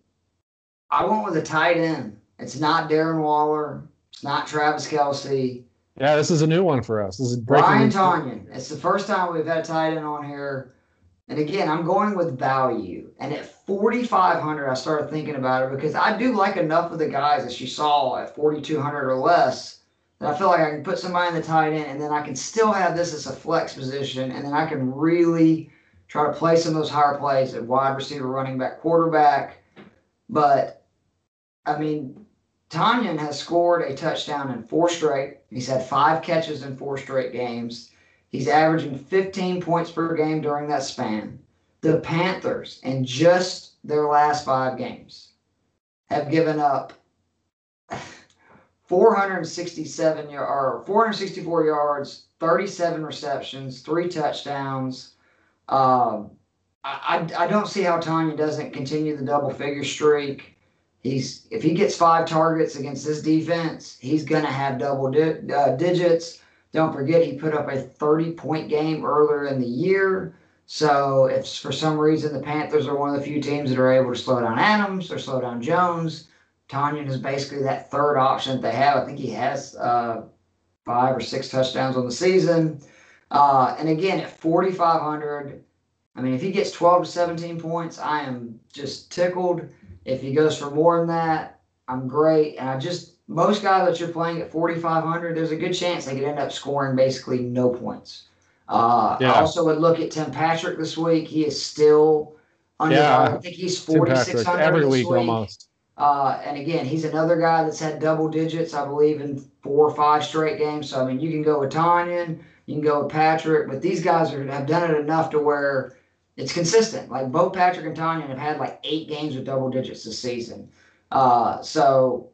Speaker 1: I went with a tight end. It's not Darren Waller. It's not Travis Kelce.
Speaker 2: Yeah, this is a new one for us. This is
Speaker 1: Ryan Tonyan. It's the first time we've had a tight end on here. And again, I'm going with value. And at 4,500, I started thinking about it because I do like enough of the guys that you saw at 4,200 or less that I feel like I can put somebody in the tight end and then I can still have this as a flex position. And then I can really try to play some of those higher plays at wide receiver, running back, quarterback. But I mean, Tonyan has scored a touchdown in four straight. He's had five catches in four straight games. He's averaging 15 points per game during that span. The Panthers, in just their last five games, have given up 467 or 464 yards, 37 receptions, three touchdowns. Um, I, I don't see how Tonyan doesn't continue the double figure streak. He's if he gets five targets against this defense, he's gonna have double di- uh, digits. Don't forget he put up a 30 point game earlier in the year. So if for some reason the Panthers are one of the few teams that are able to slow down Adams or slow down Jones, Tonyan is basically that third option that they have. I think he has uh, five or six touchdowns on the season. Uh, and again, at 4,500, I mean, if he gets 12 to 17 points, I am just tickled. If he goes for more than that, I'm great. And I just most guys that you're playing at 4,500, there's a good chance they could end up scoring basically no points. Uh, yeah. I also would look at Tim Patrick this week. He is still under. Yeah, I think he's 4,600 every week, week, almost. Uh, and again, he's another guy that's had double digits, I believe, in four or five straight games. So I mean, you can go with Tonyan, you can go with Patrick, but these guys are, have done it enough to where it's consistent. Like both Patrick and Tonyan have had like eight games with double digits this season. Uh, so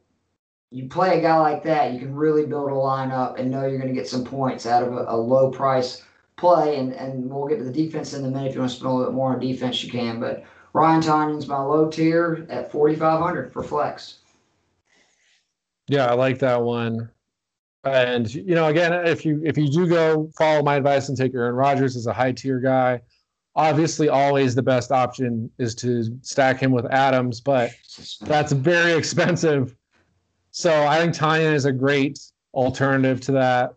Speaker 1: you play a guy like that, you can really build a lineup and know you're going to get some points out of a, a, low price play. And, and we'll get to the defense in a minute. If you want to spend a little bit more on defense, you can. But Ryan Tonyan's my low tier at 4,500 for flex.
Speaker 2: Yeah, I like that one. And you know, again, if you if you do go follow my advice and take Aaron Rodgers as a high tier guy, obviously always the best option is to stack him with Adams, but that's very expensive. So I think Tonyan is a great alternative to that.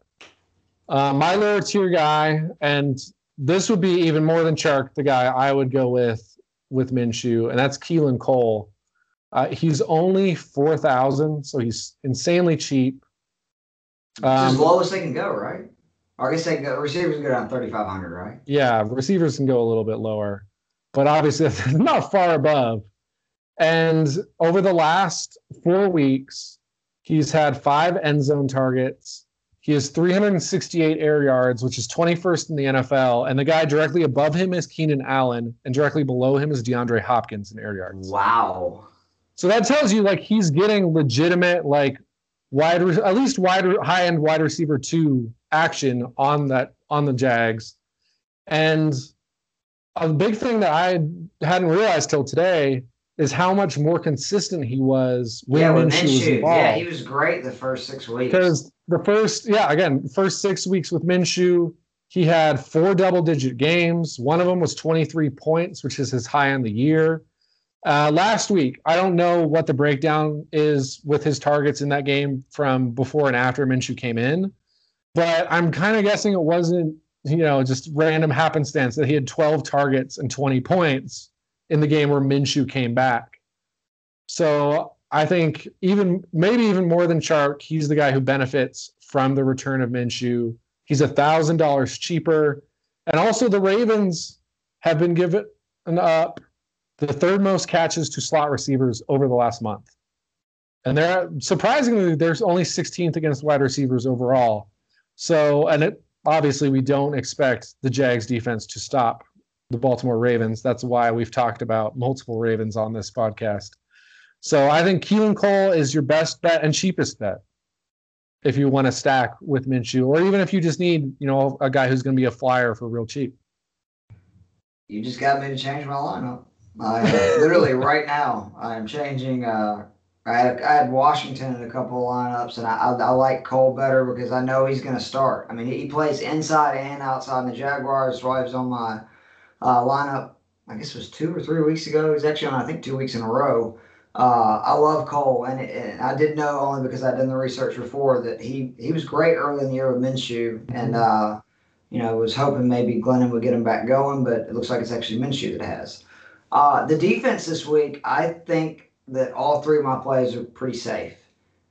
Speaker 2: Uh, my lower tier guy, and this would be even more than Chark, the guy I would go with with Minshew, and that's Keelan Cole. Uh, he's only four thousand, so he's insanely cheap.
Speaker 1: Um, as low as they can go, right? I guess they go, receivers can go down 3,500, right?
Speaker 2: Yeah, receivers can go a little bit lower, but obviously <laughs> not far above. And over the last four weeks, he's had five end zone targets. He has 368 air yards, which is 21st in the NFL. And the guy directly above him is Keenan Allen, and directly below him is DeAndre Hopkins in air yards.
Speaker 1: Wow.
Speaker 2: So that tells you like he's getting legitimate, like wide, at least wide, high end wide receiver two action on that on the Jags. And a big thing that I hadn't realized till today is how much more consistent he was when
Speaker 1: yeah,
Speaker 2: Minshew was involved.
Speaker 1: Yeah, he was great the first six weeks.
Speaker 2: Because the first, yeah, again, first six weeks with Minshew, he had four double digit games. One of them was 23 points, which is his high on the year. Uh, last week, I don't know what the breakdown is with his targets in that game from before and after Minshew came in, but I'm kind of guessing it wasn't, you know, just random happenstance that he had 12 targets and 20 points in the game where Minshew came back. So I think even maybe even more than Chark, he's the guy who benefits from the return of Minshew. He's a thousand dollars cheaper, and also the Ravens have been given up the third most catches to slot receivers over the last month, and they're surprisingly there's only 16th against wide receivers overall. So, and it obviously we don't expect the Jags defense to stop the Baltimore Ravens. That's why we've talked about multiple Ravens on this podcast. So I think Keelan Cole is your best bet and cheapest bet if you want to stack with Minshew, or even if you just need, you know, a guy who's going to be a flyer for real cheap.
Speaker 1: You just got me to change my lineup. I literally <laughs> right now I'm changing. Uh, I had, I had Washington in a couple of lineups, and I, I, I like Cole better because I know he's going to start. I mean, he plays inside and outside. And the Jaguars, was on my uh, lineup. I guess it was two or three weeks ago. He's actually on I think two weeks in a row. Uh, I love Cole, and, it, and, I did know only because I'd done the research before that he he was great early in the year with Minshew, and uh, you know was hoping maybe Glennon would get him back going, but it looks like it's actually Minshew that has. Uh, the defense this week, I think that all three of my plays are pretty safe,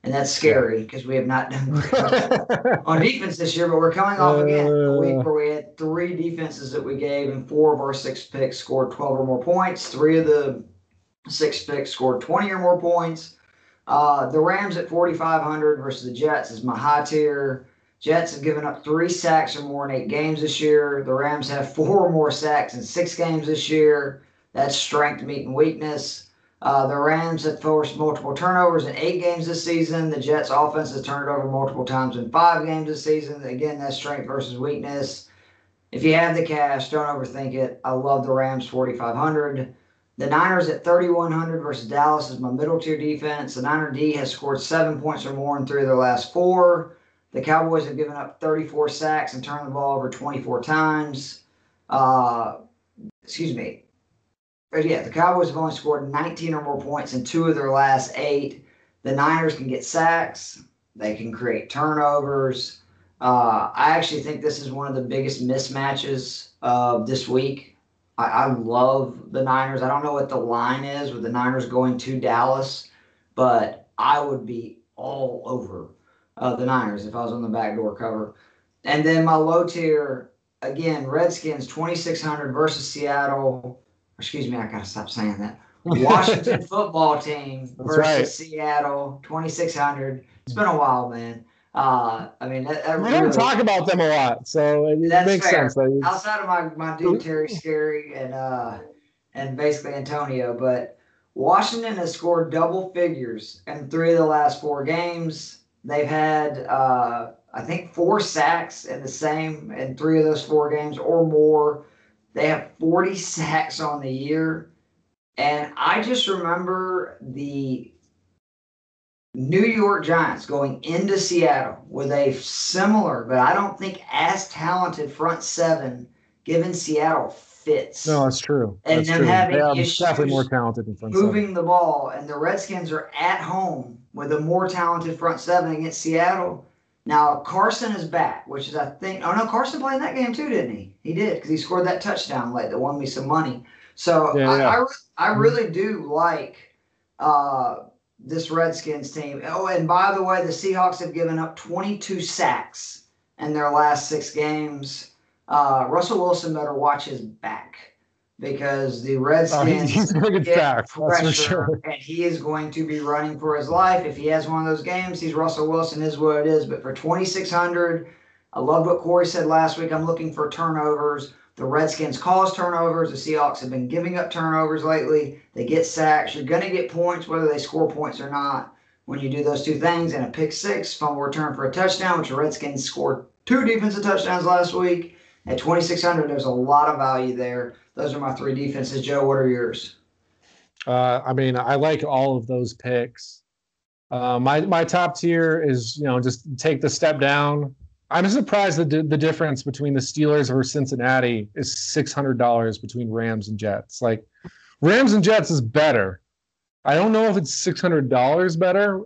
Speaker 1: and that's scary because we have not done <laughs> on defense this year. But we're coming off again a week where we had three defenses that we gave, and four of our six picks scored 12 or more points. Three of the six picks scored 20 or more points. Uh, the Rams at 4,500 versus the Jets is my high tier. Jets have given up three sacks or more in eight games this year. The Rams have four or more sacks in six games this year. That's strength meeting weakness. Uh, the Rams have forced multiple turnovers in eight games this season. The Jets' offense has turned over multiple times in five games this season. Again, that's strength versus weakness. If you have the cash, don't overthink it. I love the Rams 4,500. The Niners at 3,100 versus Dallas is my middle tier defense. The Niner D has scored seven points or more in three of their last four. The Cowboys have given up 34 sacks and turned the ball over 24 times. Uh, excuse me. But yeah, the Cowboys have only scored 19 or more points in two of their last eight. The Niners can get sacks. They can create turnovers. Uh, I actually think this is one of the biggest mismatches of this week. I, I love the Niners. I don't know what the line is with the Niners going to Dallas, but I would be all over uh, the Niners if I was on the backdoor cover. And then my low tier, again, Redskins 2,600 versus Seattle. Excuse me, I got to stop saying that. <laughs> Washington football team versus
Speaker 2: right.
Speaker 1: Seattle 2,600. It's been a while, man. Uh, I mean, that, that
Speaker 2: We
Speaker 1: really,
Speaker 2: don't talk about them a lot, so it
Speaker 1: That's
Speaker 2: makes
Speaker 1: fair.
Speaker 2: sense. Like,
Speaker 1: outside of my, my dude Terry Scary and uh and basically Antonio, but Washington has scored double figures in three of the last four games. They've had uh I think four sacks in the same in three of those four games or more. They have 40 sacks on the year. And I just remember the New York Giants going into Seattle with a similar, but I don't think as talented front seven, given Seattle fits.
Speaker 2: no, that's true.
Speaker 1: And
Speaker 2: that's
Speaker 1: them
Speaker 2: true.
Speaker 1: having
Speaker 2: they
Speaker 1: issues
Speaker 2: definitely more talented than front seven.
Speaker 1: moving the ball, and the Redskins are at home with a more talented front seven against Seattle. Now Carson is back, which is I think. Oh no, Carson played in that game too, didn't he? He did because he scored that touchdown late that won me some money. So
Speaker 2: Yeah,
Speaker 1: I,
Speaker 2: yeah.
Speaker 1: I, I really do like uh, this Redskins team. Oh, and by the way, the Seahawks have given up 22 sacks in their last six games. Uh, Russell Wilson better watch his back because the
Speaker 2: Oh,
Speaker 1: Redskins
Speaker 2: he's, he's going to get
Speaker 1: get
Speaker 2: for
Speaker 1: pressure,
Speaker 2: sure.
Speaker 1: and he is going to be running for his life. If he has one of those games, he's Russell Wilson is what it is. But for 2,600, I love what Corey said last week. I'm looking for turnovers. The Redskins cause turnovers. The Seahawks have been giving up turnovers lately. They get sacks. You're going to get points whether they score points or not when you do those two things. And a pick six, fumble return for a touchdown, which the Redskins scored two defensive touchdowns last week. At 2,600, there's a lot of value there. Those are my three defenses. Joe, what are yours?
Speaker 2: Uh, I mean, I like all of those picks. Uh, my my top tier is you know just take the step down. I'm surprised that the, difference between the Steelers versus Cincinnati is six hundred dollars between Rams and Jets. Like Rams and Jets is better. I don't know if it's six hundred dollars better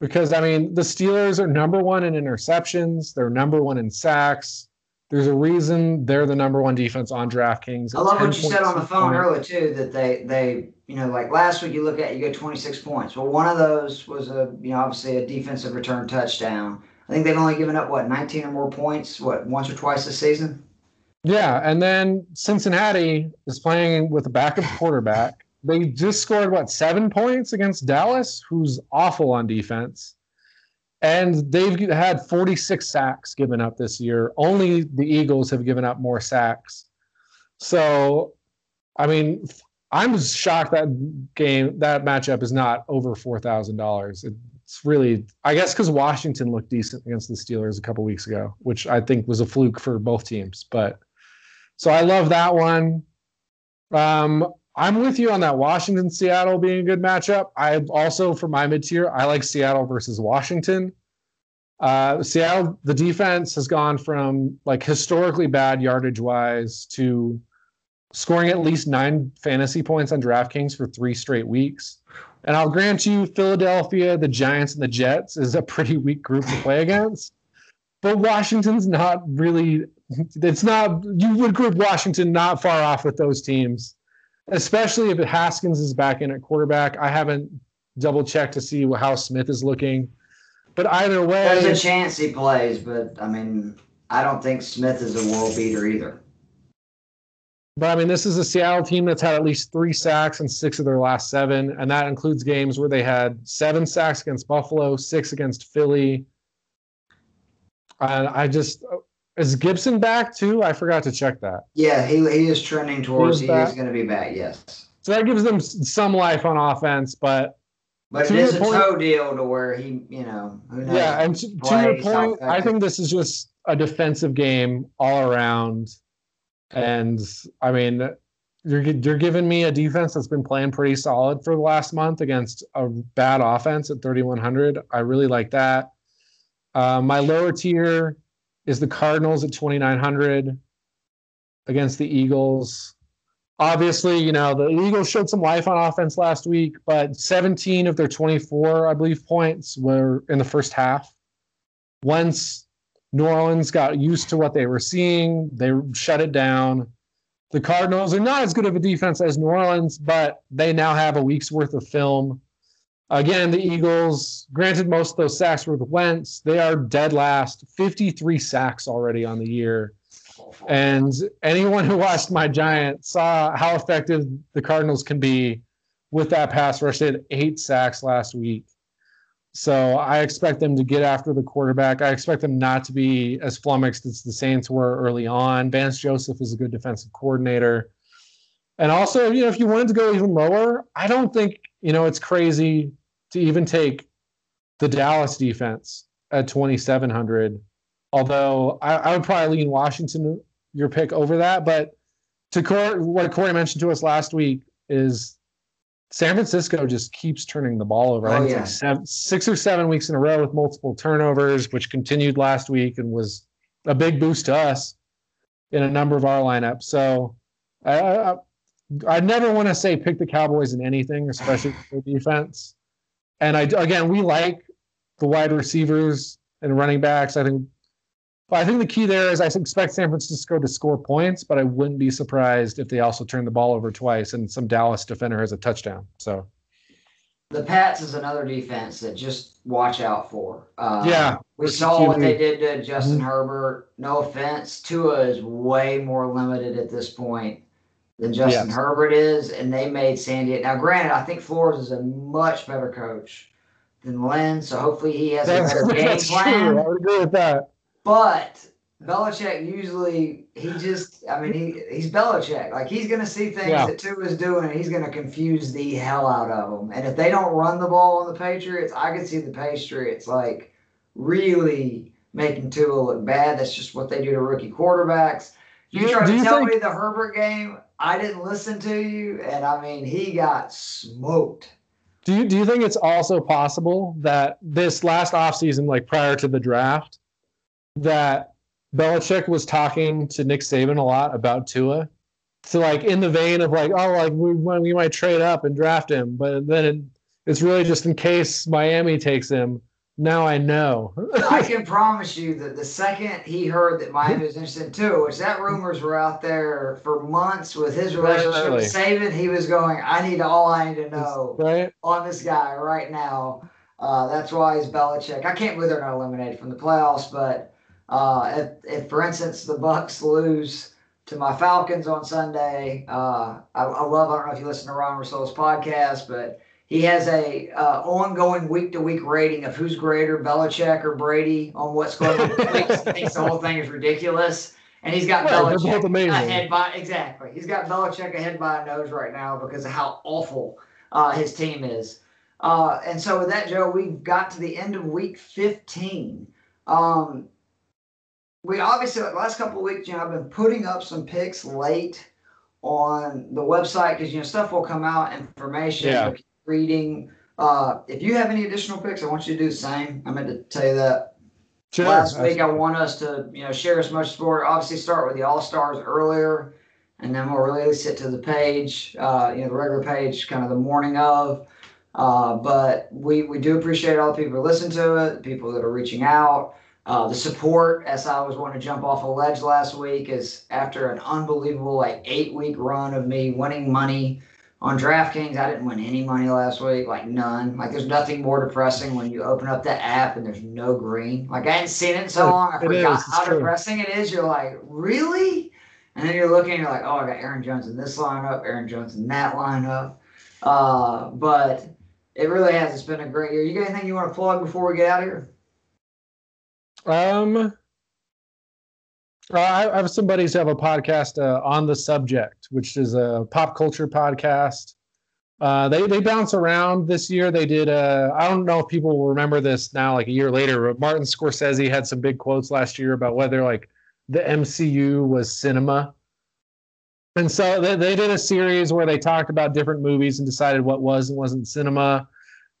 Speaker 2: because I mean the Steelers are number one in interceptions. They're number one in sacks. There's a reason they're the number one defense on DraftKings.
Speaker 1: I love what you said on the phone
Speaker 2: points.
Speaker 1: earlier too. That they they you know like last week you look at you get 26 points. Well, one of those was a you know obviously a defensive return touchdown. I think they've only given up what 19 or more points what once or twice this season.
Speaker 2: Yeah, and then Cincinnati is playing with a backup quarterback. They just scored what seven points against Dallas, who's awful on defense, and they've had 46 sacks given up this year. Only the Eagles have given up more sacks. So, I mean, I'm shocked that game that matchup is not over four thousand dollars. It's really, I guess, because Washington looked decent against the Steelers a couple weeks ago, which I think was a fluke for both teams. But so I love that one. Um, I'm with you on that Washington Seattle being a good matchup. I also for my mid tier, I like Seattle versus Washington. Uh, Seattle, the defense has gone from like historically bad yardage wise to scoring at least nine fantasy points on DraftKings for three straight weeks. And I'll grant you, Philadelphia, the Giants, and the Jets is a pretty weak group to play against. But Washington's not really, it's not, you would group Washington not far off with those teams, especially if Haskins is back in at quarterback. I haven't double checked to see how Smith is looking. But either way,
Speaker 1: There's a chance he plays, but I mean I don't think Smith is a world beater either.
Speaker 2: But I mean, this is a Seattle team that's had at least three sacks in six of their last seven, and that includes games where they had seven sacks against Buffalo, six against Philly. And I just is Gibson back too? I forgot to check that.
Speaker 1: Yeah, he he is trending towards
Speaker 2: He
Speaker 1: he
Speaker 2: is
Speaker 1: going to be back. Yes.
Speaker 2: So that gives them some life on offense, but
Speaker 1: But
Speaker 2: To
Speaker 1: it is a
Speaker 2: point-
Speaker 1: toe deal to where he, you know, who knows?
Speaker 2: yeah. And to, to your point, I think this is just a defensive game all around. And I mean, you're you're giving me a defense that's been playing pretty solid for the last month against a bad offense at 3100. I really like that. Uh, my lower tier is the Cardinals at 2900 against the Eagles. Obviously, you know, the Eagles showed some life on offense last week, but 17 of their 24, I believe, points were in the first half. Once New Orleans got used to what they were seeing, they shut it down. The Cardinals are not as good of a defense as New Orleans, but they now have a week's worth of film. Again, the Eagles, granted, most of those sacks were with Wentz. They are dead last, 53 sacks already on the year. And anyone who watched my Giant saw how effective the Cardinals can be with that pass rush. They had eight sacks last week. So I expect them to get after the quarterback. I expect them not to be as flummoxed as the Saints were early on. Vance Joseph is a good defensive coordinator. And also, you know, if you wanted to go even lower, I don't think, you know, it's crazy to even take the Dallas defense at 2,700. Although I, I would probably lean Washington, your pick, over that. But to Cor- what Corey mentioned to us last week is San Francisco just keeps turning the ball over.
Speaker 1: Oh, yeah.
Speaker 2: like seven, six or seven weeks in a row with multiple turnovers, which continued last week and was a big boost to us in a number of our lineups. So I, I, I never want to say pick the Cowboys in anything, especially for defense. And I again, we like the wide receivers and running backs. I think. But I think the key there is I expect San Francisco to score points, but I wouldn't be surprised if they also turn the ball over twice and some Dallas defender has a touchdown. So
Speaker 1: The Pats is another defense that just watch out for. Uh,
Speaker 2: Yeah,
Speaker 1: we saw what they did to Justin
Speaker 2: Mhm.
Speaker 1: Herbert. No offense, Tua is way more limited at this point than Justin
Speaker 2: Yes.
Speaker 1: Herbert is, and they made Sandy. Now, granted, I think Flores is a much better coach than Lynn, so hopefully he has a better game plan.
Speaker 2: true. I would agree with that.
Speaker 1: But Belichick usually he just I mean he he's Belichick. Like he's gonna see things
Speaker 2: Yeah.
Speaker 1: that Tua is doing and he's gonna confuse the hell out of them. And if they don't run the ball on the Patriots, I can see the Patriots like really making Tua look bad. That's just what they do to rookie quarterbacks. You
Speaker 2: Do-
Speaker 1: try to
Speaker 2: you
Speaker 1: tell
Speaker 2: think-
Speaker 1: me the Herbert game, I didn't listen to you, and I mean he got smoked.
Speaker 2: Do you do you think it's also possible that this last offseason, like prior to the draft, that Belichick was talking to Nick Saban a lot about Tua? So like in the vein of like, oh, like we, we might trade up and draft him, but then it, it's really just in case Miami takes him. Now I know.
Speaker 1: I <laughs> can promise you that the second he heard that Miami was interested in Tua, which that rumors were out there for months with his relationship with Saban, he was going, I need all I need to know
Speaker 2: right?
Speaker 1: on this guy right now. Uh, that's why he's Belichick. I can't believe they're not eliminated from the playoffs, but uh, if, if, for instance, the Bucs lose to my Falcons on Sunday, uh, I, I love. I don't know if you listen to Ron Russo's podcast, but he has a uh, ongoing week to week rating of who's greater, Belichick or Brady, on what's going on. Thinks, thinks the whole thing is ridiculous, and he's got
Speaker 2: Right,
Speaker 1: Belichick ahead by exactly. He's got Belichick ahead by a nose right now because of how awful uh, his team is. Uh, and so with that, Joe, we've got to the end of week 15. Um, we obviously, the last couple of weeks, you know, I've been putting up some picks late on the website because, you know, stuff will come out, information,
Speaker 2: Yeah.
Speaker 1: Reading. Uh, if you have any additional picks, I want you to do the same. I meant to tell you that
Speaker 2: Sure.
Speaker 1: last week. I want us to, you know, share as much sport. Obviously, start with the All Stars earlier, and then we'll release it to the page, uh, you know, the regular page, kind of the morning of. Uh, but we we do appreciate all the people who listen to it, the people that are reaching out, uh, the support. As I was wanting to jump off a ledge last week, is after an unbelievable like eight week run of me winning money on DraftKings. I didn't win any money last week, like none. Like there's nothing more depressing when you open up that app and there's no green. Like I hadn't seen it in so long. I
Speaker 2: It
Speaker 1: forgot
Speaker 2: is,
Speaker 1: how
Speaker 2: true.
Speaker 1: depressing it is. You're like, really? And then you're looking, you're like, oh, I got Aaron Jones in this lineup, Aaron Jones in that lineup. Uh, but it really has. It's been a great year. You got anything you want to plug before we get out of here?
Speaker 2: Um, uh, I I have some buddies who have a podcast uh, on the subject, which is a pop culture podcast. Uh, they they bounce around. This year they did. Uh, I don't know if people will remember this now, like a year later. But Martin Scorsese had some big quotes last year about whether like the MCU was cinema. And so they, they did a series where they talked about different movies and decided what was and wasn't cinema.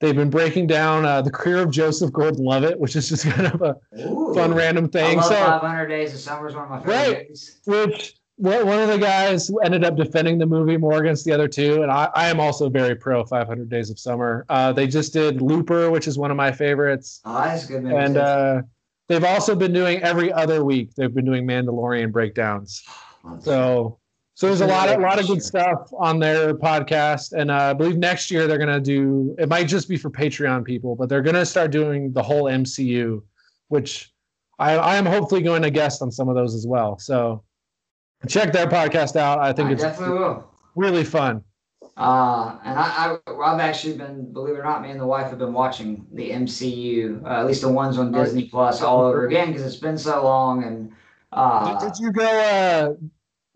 Speaker 2: They've been breaking down uh, the career of Joseph Gordon-Levitt, which is just <laughs> kind of a
Speaker 1: Ooh.
Speaker 2: fun random
Speaker 1: I
Speaker 2: thing.
Speaker 1: love
Speaker 2: So,
Speaker 1: 500 Days of Summer is one of my favorite
Speaker 2: Right.
Speaker 1: movies.
Speaker 2: which one one of the guys ended up defending the movie more against the other two, and I, I am also very pro 500 Days of Summer. Uh, they just did Looper, which is one of my favorites,
Speaker 1: Oh, that's a good movie.
Speaker 2: and uh, they've also been doing every other week. They've been doing Mandalorian breakdowns. <sighs>
Speaker 1: Love that.
Speaker 2: So, so there's a lot of
Speaker 1: really
Speaker 2: lot of
Speaker 1: good
Speaker 2: stuff on their podcast, and uh, I believe next year they're gonna do. It might just be for Patreon people, but they're gonna start doing the whole MCU, which I, I am hopefully going to guest on some of those as well. So check their podcast out. I think
Speaker 1: I
Speaker 2: it's
Speaker 1: definitely will.
Speaker 2: really fun.
Speaker 1: Uh, and I, I, I've actually been, believe it or not, me and the wife have been watching the MCU, uh, at least the ones on Disney Plus, all over again because it's been so long. And uh,
Speaker 2: did, did you go uh,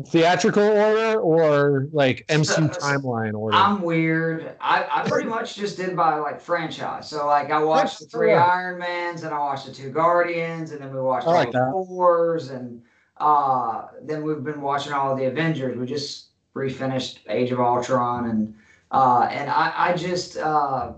Speaker 2: theatrical order or like MCU
Speaker 1: So-
Speaker 2: timeline order?
Speaker 1: I'm weird. I, I pretty much just did by like franchise. So like I watched the three
Speaker 2: yeah.
Speaker 1: Iron Mans and I watched the two Guardians and then we watched
Speaker 2: I like
Speaker 1: the Fours and uh, then we've been watching all of the Avengers. We just refinished Age of Ultron and uh, and I, I just uh,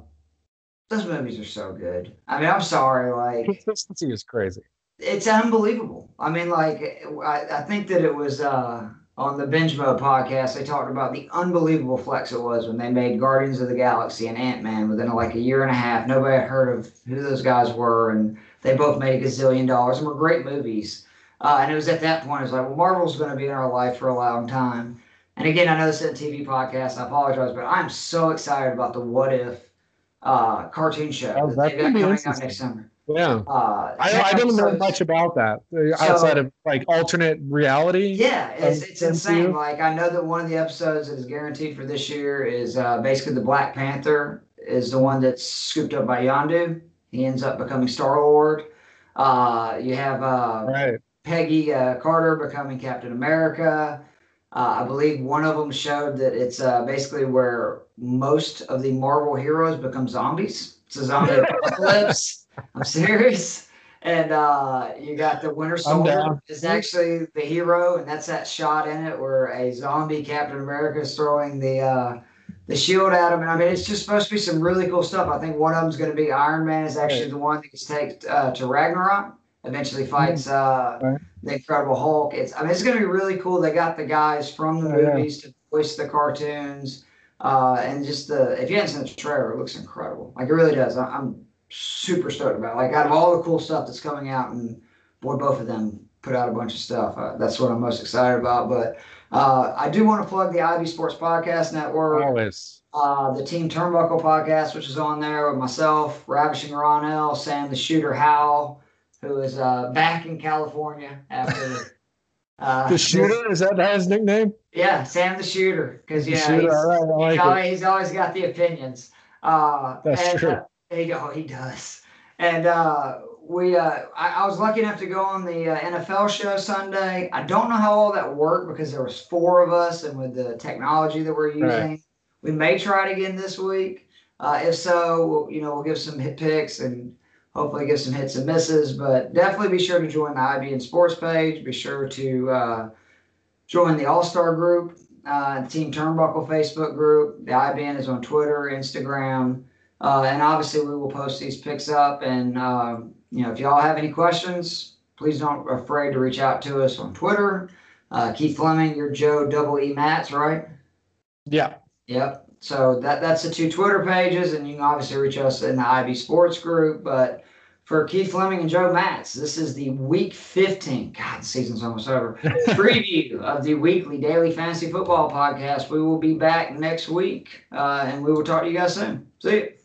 Speaker 1: those movies are so good. I mean I'm sorry like
Speaker 2: Consistency is crazy.
Speaker 1: It's unbelievable. I mean, like, I, I think that it was uh, on the Binge Mode podcast. They talked about the unbelievable flex it was when they made Guardians of the Galaxy and Ant Man within like a year and a half. Nobody had heard of who those guys were, and they both made a gazillion dollars and were great movies. Uh, and it was at that point, it was like, well, Marvel's going to be in our life for a long time. And again, I know this is a TV podcast. I apologize, but I'm so excited about the What If uh, cartoon show
Speaker 2: Oh,
Speaker 1: that
Speaker 2: that
Speaker 1: they've got coming out next summer.
Speaker 2: Yeah.
Speaker 1: Uh,
Speaker 2: I,
Speaker 1: 10
Speaker 2: I don't know much about that uh, outside of like alternate reality.
Speaker 1: Yeah, it's,
Speaker 2: Um,
Speaker 1: it's insane. Like I know that one of the episodes that is guaranteed for this year is uh, basically the Black Panther is the one that's scooped up by Yondu. He ends up becoming Star Lord. Uh, you have uh,
Speaker 2: Right.
Speaker 1: Peggy uh, Carter becoming Captain America. Uh, I believe one of them showed that it's uh, basically where most of the Marvel heroes become zombies. It's a zombie <laughs> apocalypse. I'm serious. And uh, you got the Winter Soldier is actually the hero, and that's that shot in it where a zombie Captain America is throwing the uh, the shield at him. And I mean, it's just supposed to be some really cool stuff. I think one of them's going to be Iron Man is actually
Speaker 2: Right.
Speaker 1: the one that gets taken uh, to Ragnarok. Eventually fights uh,
Speaker 2: Right.
Speaker 1: the Incredible Hulk. It's I mean, it's going to be really cool. They got the guys from the
Speaker 2: Oh, yeah.
Speaker 1: movies to voice the cartoons, uh, and just the if you haven't seen the trailer, it looks incredible. Like it really does. I, I'm super stoked about. Like out of all the cool stuff that's coming out, and boy, both of them put out a bunch of stuff. Uh, that's what I'm most excited about. But uh, I do want to plug the Ivy Sports Podcast Network
Speaker 2: Always.
Speaker 1: uh, the Team Turnbuckle podcast, which is on there with myself, Ravishing Ronell, Sam the Shooter Howell, who is uh, back in California after. <laughs> Uh,
Speaker 2: The shooter is that his nickname?
Speaker 1: Yeah, Sam the Shooter, because
Speaker 2: The
Speaker 1: yeah,
Speaker 2: shooter.
Speaker 1: he's,
Speaker 2: right, I
Speaker 1: he's, always, he's always got the opinions. Uh,
Speaker 2: That's
Speaker 1: and,
Speaker 2: true.
Speaker 1: He, oh, he does. And uh, we, uh, I, I was lucky enough to go on the uh, NFL show Sunday. I don't know how all that worked because there was four of us, and with the technology that we're using,
Speaker 2: Right.
Speaker 1: we may try it again this week. Uh, if so, we'll, you know, we'll give some hit picks and hopefully give some hits and misses. But definitely be sure to join the IBN Sports page. Be sure to uh, join the All Star group, uh, Team Turnbuckle Facebook group. The IBN is on Twitter, Instagram, uh, and obviously we will post these picks up. And um, you know, if y'all have any questions, please don't be afraid to reach out to us on Twitter. Uh, Keith Fleming, you're Joe Double E Mats, right?
Speaker 2: Yeah.
Speaker 1: Yep. So that that's the two Twitter pages, and you can obviously reach us in the IB Sports group. But for Keith Fleming and Joe Matz, this is the Week 15. God, the season's almost over. <laughs> Preview of the weekly daily fantasy football podcast. We will be back next week, uh, and we will talk to you guys soon. See you.